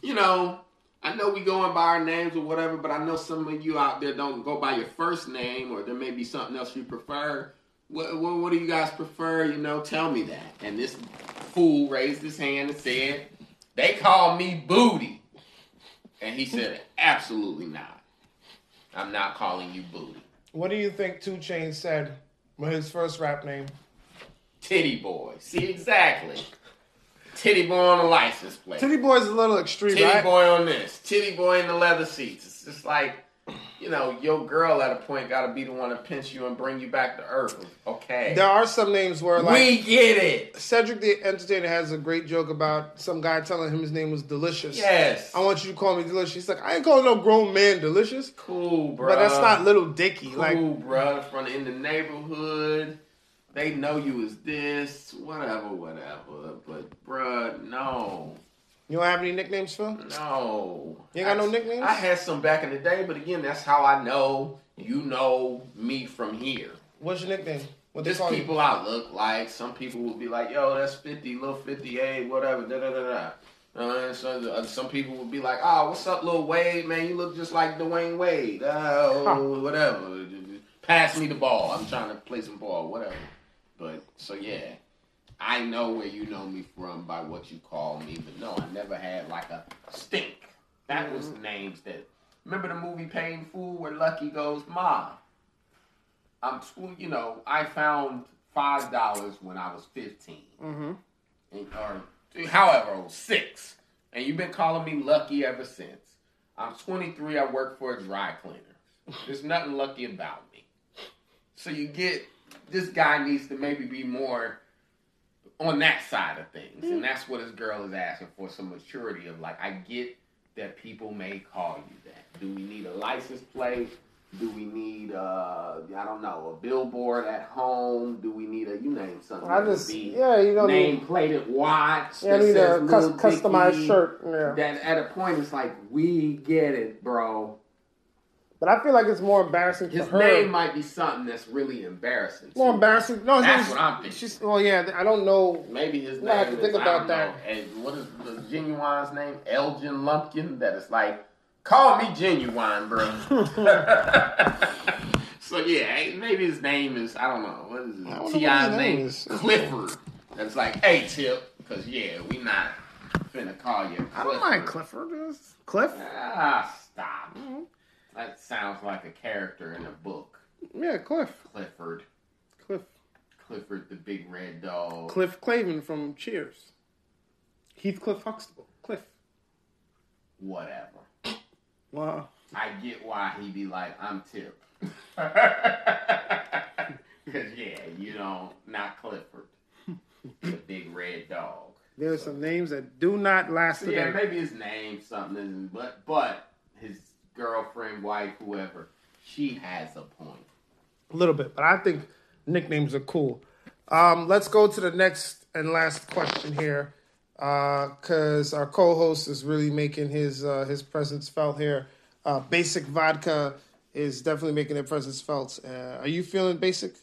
you know, I know we going by our names or whatever, but I know some of you out there don't go by your first name, or there may be something else you prefer. What, what, what do you guys prefer? You know, tell me that. And this fool raised his hand and said, they call me Booty. And he said, absolutely not. I'm not calling you Booty. What do you think Two Chainz said with his first rap name? Titty Boy. See, exactly. Titty Boy on the license plate. Titty Boy's a little extreme, Titty right? boy on this, titty boy in the leather seats. It's just like, you know, your girl at a point got to be the one to pinch you and bring you back to earth. Okay, There are some names where, like, we get it. Cedric the Entertainer has a great joke about some guy telling him his name was Delicious. Yes, I want you to call me Delicious. He's like, I ain't calling no grown man Delicious. cool, bro. But that's not Little Dicky. cool, Like, bruh. From in the neighborhood, they know you as this, whatever, whatever. But, bruh, no. you don't have any nicknames, Phil? No. You ain't got I- no nicknames? I had some back in the day, but again, that's how I know you know me from here. What's your nickname? What Just call you? people I look like. Some people will be like, "Yo, that's fifty, little fifty-eight, whatever." Da da da da. Uh, so uh, some people would be like, "Oh, what's up, little Wade? Man, you look just like Dwyane Wade. Oh, Huh. whatever. Pass me the ball. I'm trying to play some ball, whatever." But so yeah, I know where you know me from by what you call me, but no, I never had like a stink. That was names that. Remember the movie Paid in Full where Lucky goes, "Ma, I'm, tw- you know, I found five dollars when I was fifteen, Mm-hmm. and, or however old, six, and you've been calling me lucky ever since. I'm 23. I work for a dry cleaner. There's nothing lucky about me. So you get this guy needs to maybe be more on that side of things, and that's what this girl is asking for some maturity of like, I get that people may call you that. Do we need a license plate? Do we need uh I don't know a billboard at home? Do we need a you name something? I just, yeah, you don't name plated watch. yeah, need a cus- customized shirt. Yeah. That at a point it's like we get it, bro. But I feel like it's more embarrassing for His name might be something that's really embarrassing. to more you. embarrassing. No, That's name's- what I'm thinking. She's, well, yeah, I don't know. Maybe his Well, I have name to think is, about I don't that. know. And what is the Ginuwine's name? Elgin Lumpkin. That is like, call me genuine, bro. so yeah, maybe his name is I don't know what is I don't know it? T.I.'s his name name is. Clifford. That's like, hey Tip, because yeah, we not finna call you. Clifford. I don't mind Clifford. It's Cliff? Ah, stop. Mhm. That sounds like a character in a book. Yeah, Cliff. Clifford. Cliff. Clifford the big red dog. Cliff Clavin from Cheers. Heathcliff Huxtable. Cliff. Whatever. Wow. I get why he be like, I'm Tip. Because, yeah, you know, not Clifford. the big red dog. There are some names that do not last So, yeah, today. maybe his name, something, but, but his girlfriend, wife, whoever, she has a point. A little bit, but I think nicknames are cool. Um, let's go to the next and last question here, because our co-host is really making his uh, his presence felt here. Uh, Basic Vodka is definitely making their presence felt. Uh, are you feeling basic?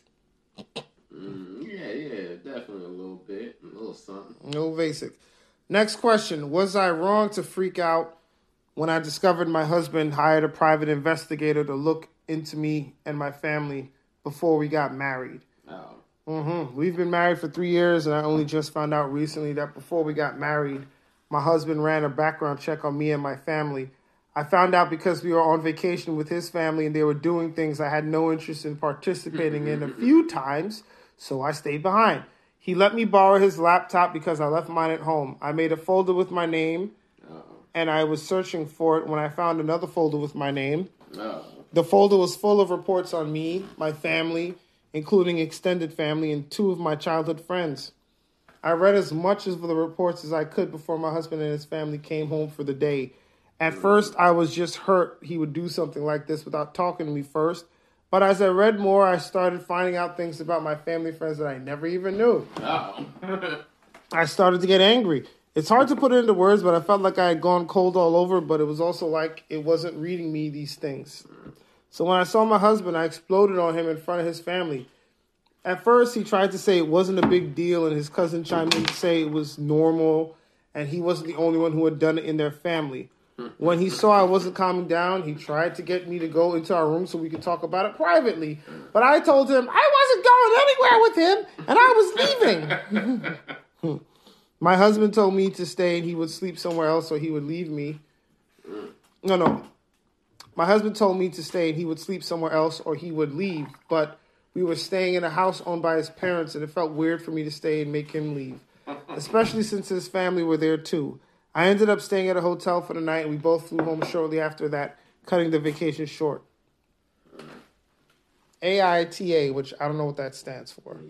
Mm, yeah, yeah, definitely a little bit, a little something. No basic. Next question: Was I wrong to freak out when I discovered my husband hired a private investigator to look into me and my family before we got married? Oh, Mm-hmm. We've been married for three years, and I only just found out recently that before we got married, my husband ran a background check on me and my family. I found out because we were on vacation with his family and they were doing things I had no interest in participating in a few times, so I stayed behind. He let me borrow his laptop because I left mine at home. I made a folder with my name and I was searching for it when I found another folder with my name. oh. The folder was full of reports on me, my family, including extended family, and two of my childhood friends. I read as much of the reports as I could before my husband and his family came home for the day. At mm. first, I was just hurt he would do something like this without talking to me first. But as I read more, I started finding out things about my family friends that I never even knew. Oh. I started to get angry. It's hard to put it into words, but I felt like I had gone cold all over, but it was also like it wasn't reading me these things. So when I saw my husband, I exploded on him in front of his family. At first, he tried to say it wasn't a big deal, and his cousin chimed in to say it was normal, and he wasn't the only one who had done it in their family. When he saw I wasn't calming down, he tried to get me to go into our room so we could talk about it privately. But I told him I wasn't going anywhere with him, and I was leaving. My husband told me to stay and he would sleep somewhere else or he would leave me. No, no. My husband told me to stay and he would sleep somewhere else or he would leave. But we were staying in a house owned by his parents and it felt weird for me to stay and make him leave, especially since his family were there too. I ended up staying at a hotel for the night and we both flew home shortly after that, cutting the vacation short. AITA, which I don't know what that stands for.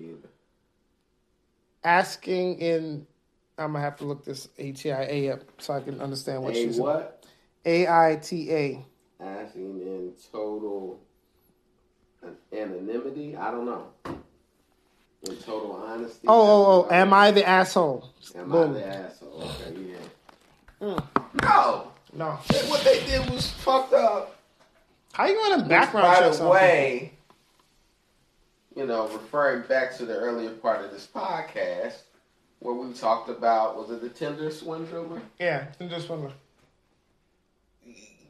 Asking in, I'm gonna have to look this ATIA up so I can understand what A she's what? AITA. Asking in total anonymity. I don't know. In total honesty. Oh, oh, oh, am I the asshole? Am Boom. I the asshole? Okay, yeah. Mm. No. No. What they did was fucked up. How you gonna background by check the something? way, you know, referring back to the earlier part of this podcast where we talked about was it the Tinder swindler? Yeah, just wondering.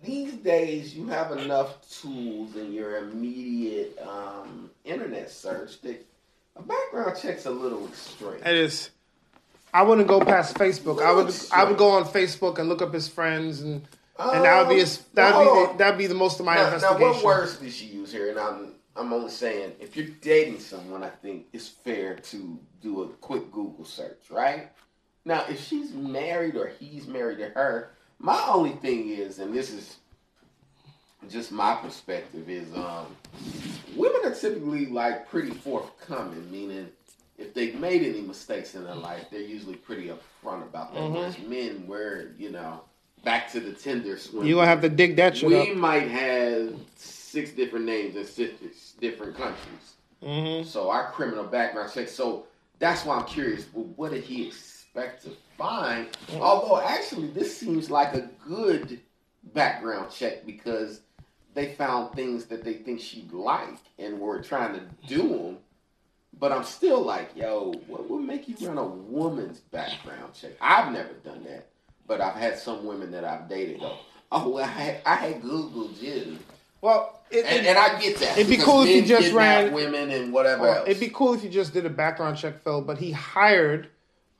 These days, you have enough tools in your immediate um, internet search that a background check's a little extreme. It is. I wouldn't go past Facebook. I would. I would go on Facebook and look up his friends, and and that would be his. That would be the, that'd be the most of my now, now, investigation. what words did she use here? And I'm I'm only saying if you're dating someone, I think it's fair to do a quick Google search, right? Now, if she's married or he's married to her, my only thing is, and this is just my perspective, is um, women are typically like pretty forthcoming, meaning if they've made any mistakes in their life, they're usually pretty upfront about that. Mhm. Whereas men, where you know, back to the Tinder swindle, You gonna have to dig that shit we up. might have six different names in six different countries. Mm-hmm. So our criminal background check. So that's why I'm curious. Well, what did he expect to find? Although actually, this seems like a good background check because they found things that they think she'd like and were trying to do them. But I'm still like, yo, what would make you run a woman's background check? I've never done that, but I've had some women that I've dated go, oh, well, I had, I had Googled you. Well, it, And, and I get that. It'd be cool if you just ran- women and whatever well, else. it'd be cool if you just did a background check, Phil. But he hired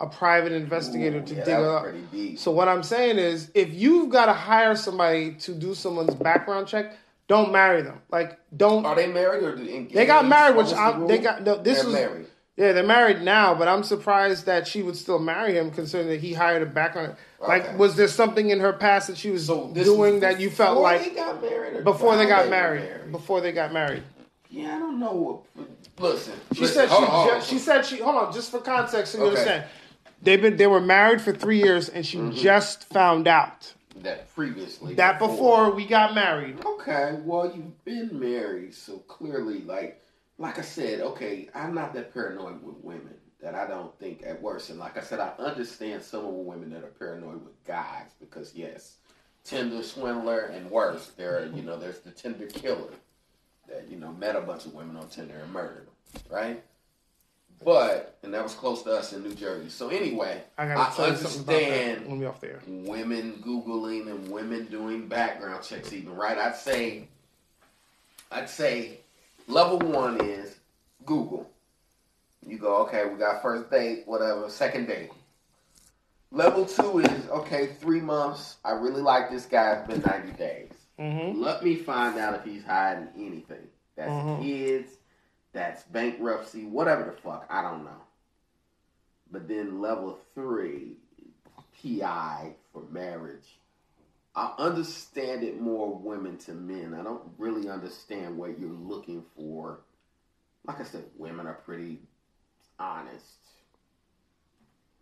a private investigator Ooh, to yeah, dig that it was up. deep. So what I'm saying is, if you've got to hire somebody to do someone's background check, don't marry them. Like, don't. Are they married or do engaged? They got married, What which I'm, they got. No, this They're was married. Yeah, they're married now. But I'm surprised that she would still marry him, considering that he hired a background. Okay. Like, was there something in her past that she was So doing that you felt before like they got married or before they got were married? Before they got married. Yeah, I don't know. Listen, She listen, said she, hold on, hold ju- on. she said she hold on just for context so you Okay. understand. They've been they were married for three years and she Mm-hmm. just found out that previously that before we got married. Okay, well you've been married, so clearly, like, like I said, okay, I'm not that paranoid with women that I don't think at worst, and like I said, I understand some of the women that are paranoid with guys because yes, Tinder swindler, and worse. There, are, you know, there's the Tinder killer that you know met a bunch of women on Tinder and murdered them, right? But and that was close to us in New Jersey. So anyway, I I, gotta tell you something about that understand when we off there. women googling and women doing background checks even right i'd say i'd say level one is google you go okay we got first date whatever second date level two is okay three months i really like this guy it's been 90 days Mm-hmm. let me find out if he's hiding anything that's Mhm. kids that's bankruptcy whatever the fuck i don't know but then level three PI for marriage. I understand it more women to men. I don't really understand what you're looking for. Like I said, women are pretty honest.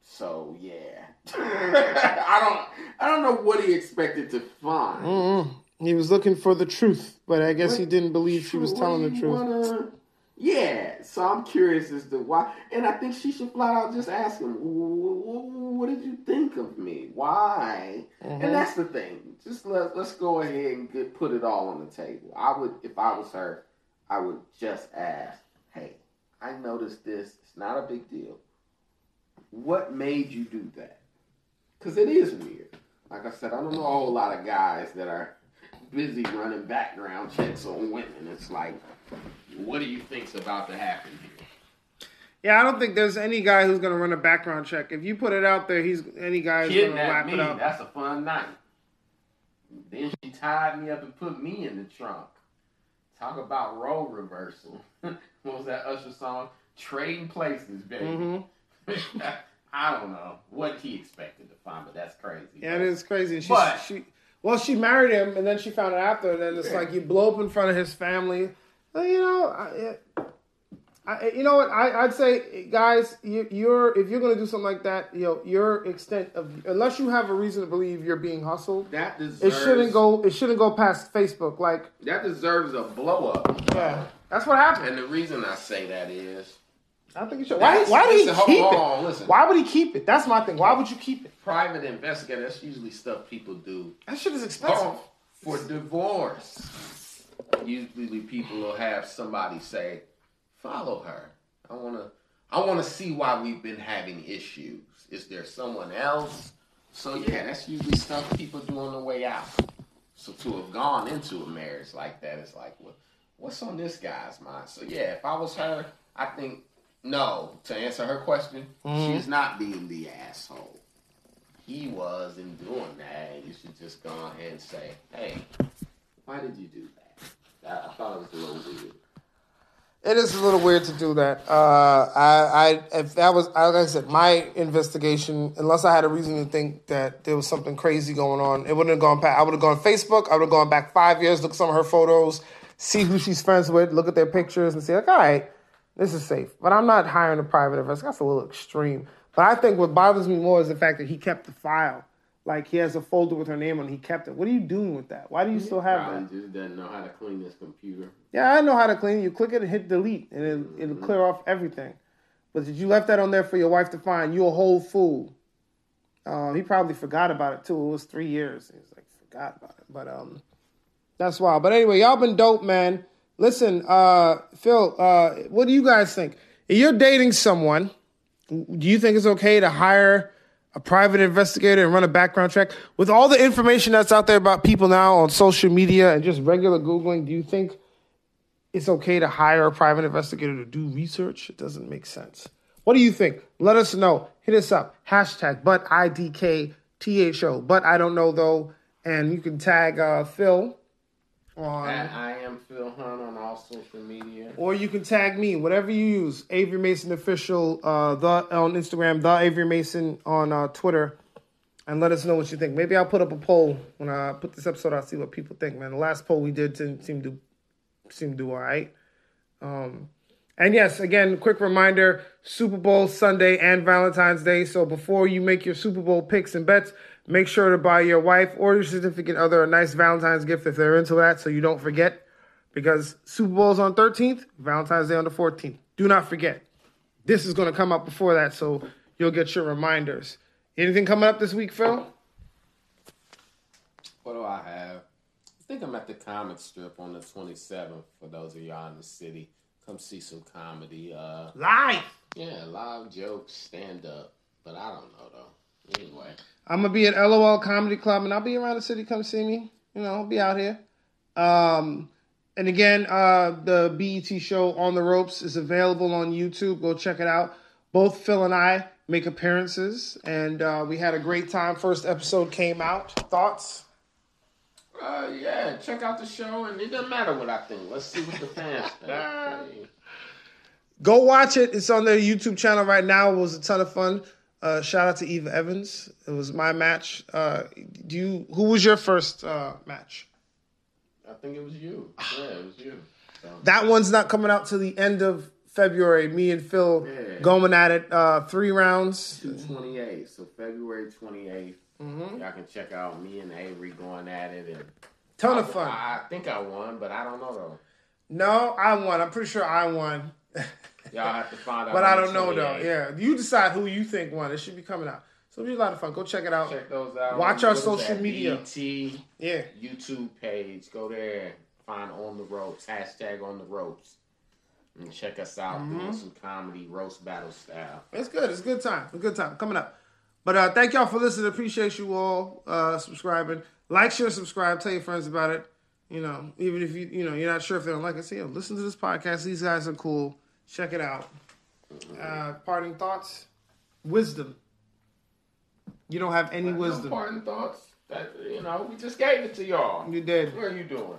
So yeah, I don't, I don't know what he expected to find. Mm-mm. He was looking for the truth, but I guess he didn't believe she was telling the truth. wanna- Yeah, so I'm curious as to why, and I think she should flat out just ask him, "Wh- wh- "What did you think of me? Why?" Mhm. And that's the thing. Just let let's go ahead and get put it all on the table. I would, if I was her, I would just ask, "Hey, I noticed this. It's not a big deal. What made you do that?" Because it is weird. Like I said, I don't know a whole lot of guys that are busy running background checks on women. It's like, what do you think's about to happen here? Yeah, I don't think there's any guy who's gonna run a background check. If you put it out there, he's any guy who's gonna Kidnap wrap me. it up. That's a fun night. Then she tied me up and put me in the trunk. Talk about role reversal. what was that Usher song? Trading places, baby. hmm I don't know what he expected to find, but that's crazy. Yeah, it is crazy. She, But- she, well, she married him, and then she found out after. And then it's Yeah. like you blow up in front of his family. You know, I, I, you know what? I, I'd say, guys, you, you're if you're going to do something like that, you know, your extent of unless you have a reason to believe you're being hustled, That deserves. it shouldn't go. It shouldn't go past Facebook. Like, That deserves a blow up. yeah, that's what happened. And the reason I say that is I think it should. Why? Why did he listen, hold keep on, it? listen. Why would he keep it? That's my thing. Why would you keep it? private investigator. That's usually stuff people do That shit is expensive. Oh, for divorce. Usually people will have somebody say, "Follow her. I want to. I want to see why we've been having issues. Is there someone else?" So yeah, that's usually stuff people do on the way out. So to have gone into a marriage like that is like, what, what's on this guy's mind? So yeah, if I was her, I think no. To answer her question, Mhm. she's not being the asshole. He was in doing that. You should just go ahead and say, hey, why did you do that? I, I thought it was a little weird. It is a little weird to do that. Uh, I, I, if that was, like I said, my investigation, unless I had a reason to think that there was something crazy going on, it wouldn't have gone past. I would have gone Facebook. I would have gone back five years, look at some of her photos, see who she's friends with, look at their pictures, and say, like, all right, this is safe. But I'm not hiring a private investigator. That's a little extreme. But I think what bothers me more is the fact that he kept the file. Like he has a folder with her name on. it. He kept it. What are you doing with that? Why do you still have that? Probably just doesn't know how to clean this computer. Yeah, I know how to clean it. You click it and hit delete, and it'll, it'll clear off everything. But if you left that on there for your wife to find, you a whole fool. Um, he probably forgot about it too. It was three years. He was like, forgot about it. But um, that's wild. But anyway, y'all been dope, man. Listen, uh, Phil, uh, what do you guys think? If you're dating someone, do you think it's okay to hire a private investigator and run a background check with all the information that's out there about people now on social media and just regular googling? Do you think it's okay to hire a private investigator to do research? It doesn't make sense. What do you think? Let us know. Hit us up. Hashtag but IDKTHO. But I don't know though. And you can tag uh, Phil on. At I am Phil Hunt on all social media. Or you can tag me, whatever you use. Avery Mason official, uh, the on Instagram, the Avery Mason on uh, Twitter, and let us know what you think. Maybe I'll put up a poll when I put this episode. I'll see what people think. Man, the last poll we did seemed seem to seem to do all right. Um, and yes, again, quick reminder: Super Bowl Sunday and Valentine's Day. So before you make your Super Bowl picks and bets, make sure to buy your wife or your significant other a nice Valentine's gift if they're into that, so you don't forget because Super Bowl's on 13th, Valentine's Day on the 14th. Do not forget. This is going to come up before that, so you'll get your reminders. Anything coming up this week, Phil? What do I have? I think I'm at the comic strip on the 27th. For those of y'all in the city, come see some comedy. Uh, Live. yeah, live jokes, stand up. But I don't know though. Anyway, I'm gonna be at LOL Comedy Club, and I'll be around the city. Come see me. You know, I'll be out here. Um, and again, uh, the BET show on the ropes is available on YouTube. Go check it out. Both Phil and I make appearances, and uh, we had a great time. First episode came out. Thoughts? uh, yeah, check out the show, and it doesn't matter what I think. Let's see what the fans think. Go watch it. It's on their YouTube channel right now. It was a ton of fun. Uh, shout out to Eva Evans. It was my match. Uh, do you? Who was your first uh, match? I think it was you. Yeah, it was you. So, That one's not coming out till the end of February. Me and Phil Yeah. going at it. Uh, three rounds. 228. So February 28th. Mm-hmm. Y'all can check out me and Avery going at it. And Ton of fun. I, I think I won, but I don't know though. No, I won. I'm pretty sure I won, Y'all have to find out. but I don't know though. 28th. Yeah, you decide who you think won. It should be coming out. So it'll be a lot of fun. Go check it out. Check those out. Watch our social media. BET Yeah. YouTube page. Go there. Find on the ropes. Hashtag on the ropes. And check us out. Mm-hmm. Doing some comedy roast battle style. It's good. It's a good time. It's a good time coming up. But uh, thank y'all for listening. Appreciate you all uh, subscribing. Like, share, subscribe. Tell your friends about it. You know, even if you you know you're not sure if they don't like it, say, yo, listen to this podcast. These guys are cool. Check it out. Uh, parting thoughts, wisdom. You don't have any No wisdom. parting thoughts. That you know, we just gave it to y'all. You did. What are you doing?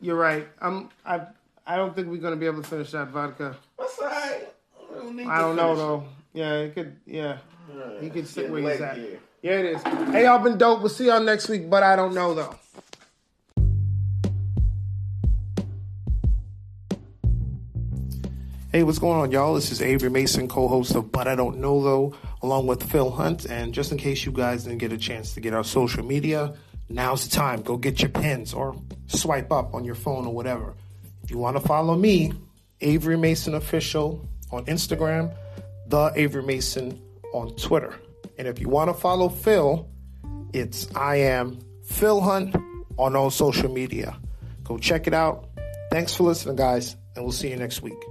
You're right. I'm. I. I don't think we're gonna be able to finish that vodka. That's all right. We don't I don't know finish though. Yeah, it could. Yeah. it. He could sit where he's at. here. Yeah, it is. Hey, y'all been dope. We'll see y'all next week, but I don't know though. Hey, what's going on, y'all? This is Avery Mason, co host of But I Don't Know Though, along with Phil Hunt. And just in case you guys didn't get a chance to get our social media, now's the time. Go get your pins or swipe up on your phone or whatever. If you want to follow me, Avery Mason Official on Instagram, The Avery Mason on Twitter. And if you want to follow Phil, it's I am Phil Hunt on all social media. Go check it out. Thanks for listening, guys, and we'll see you next week.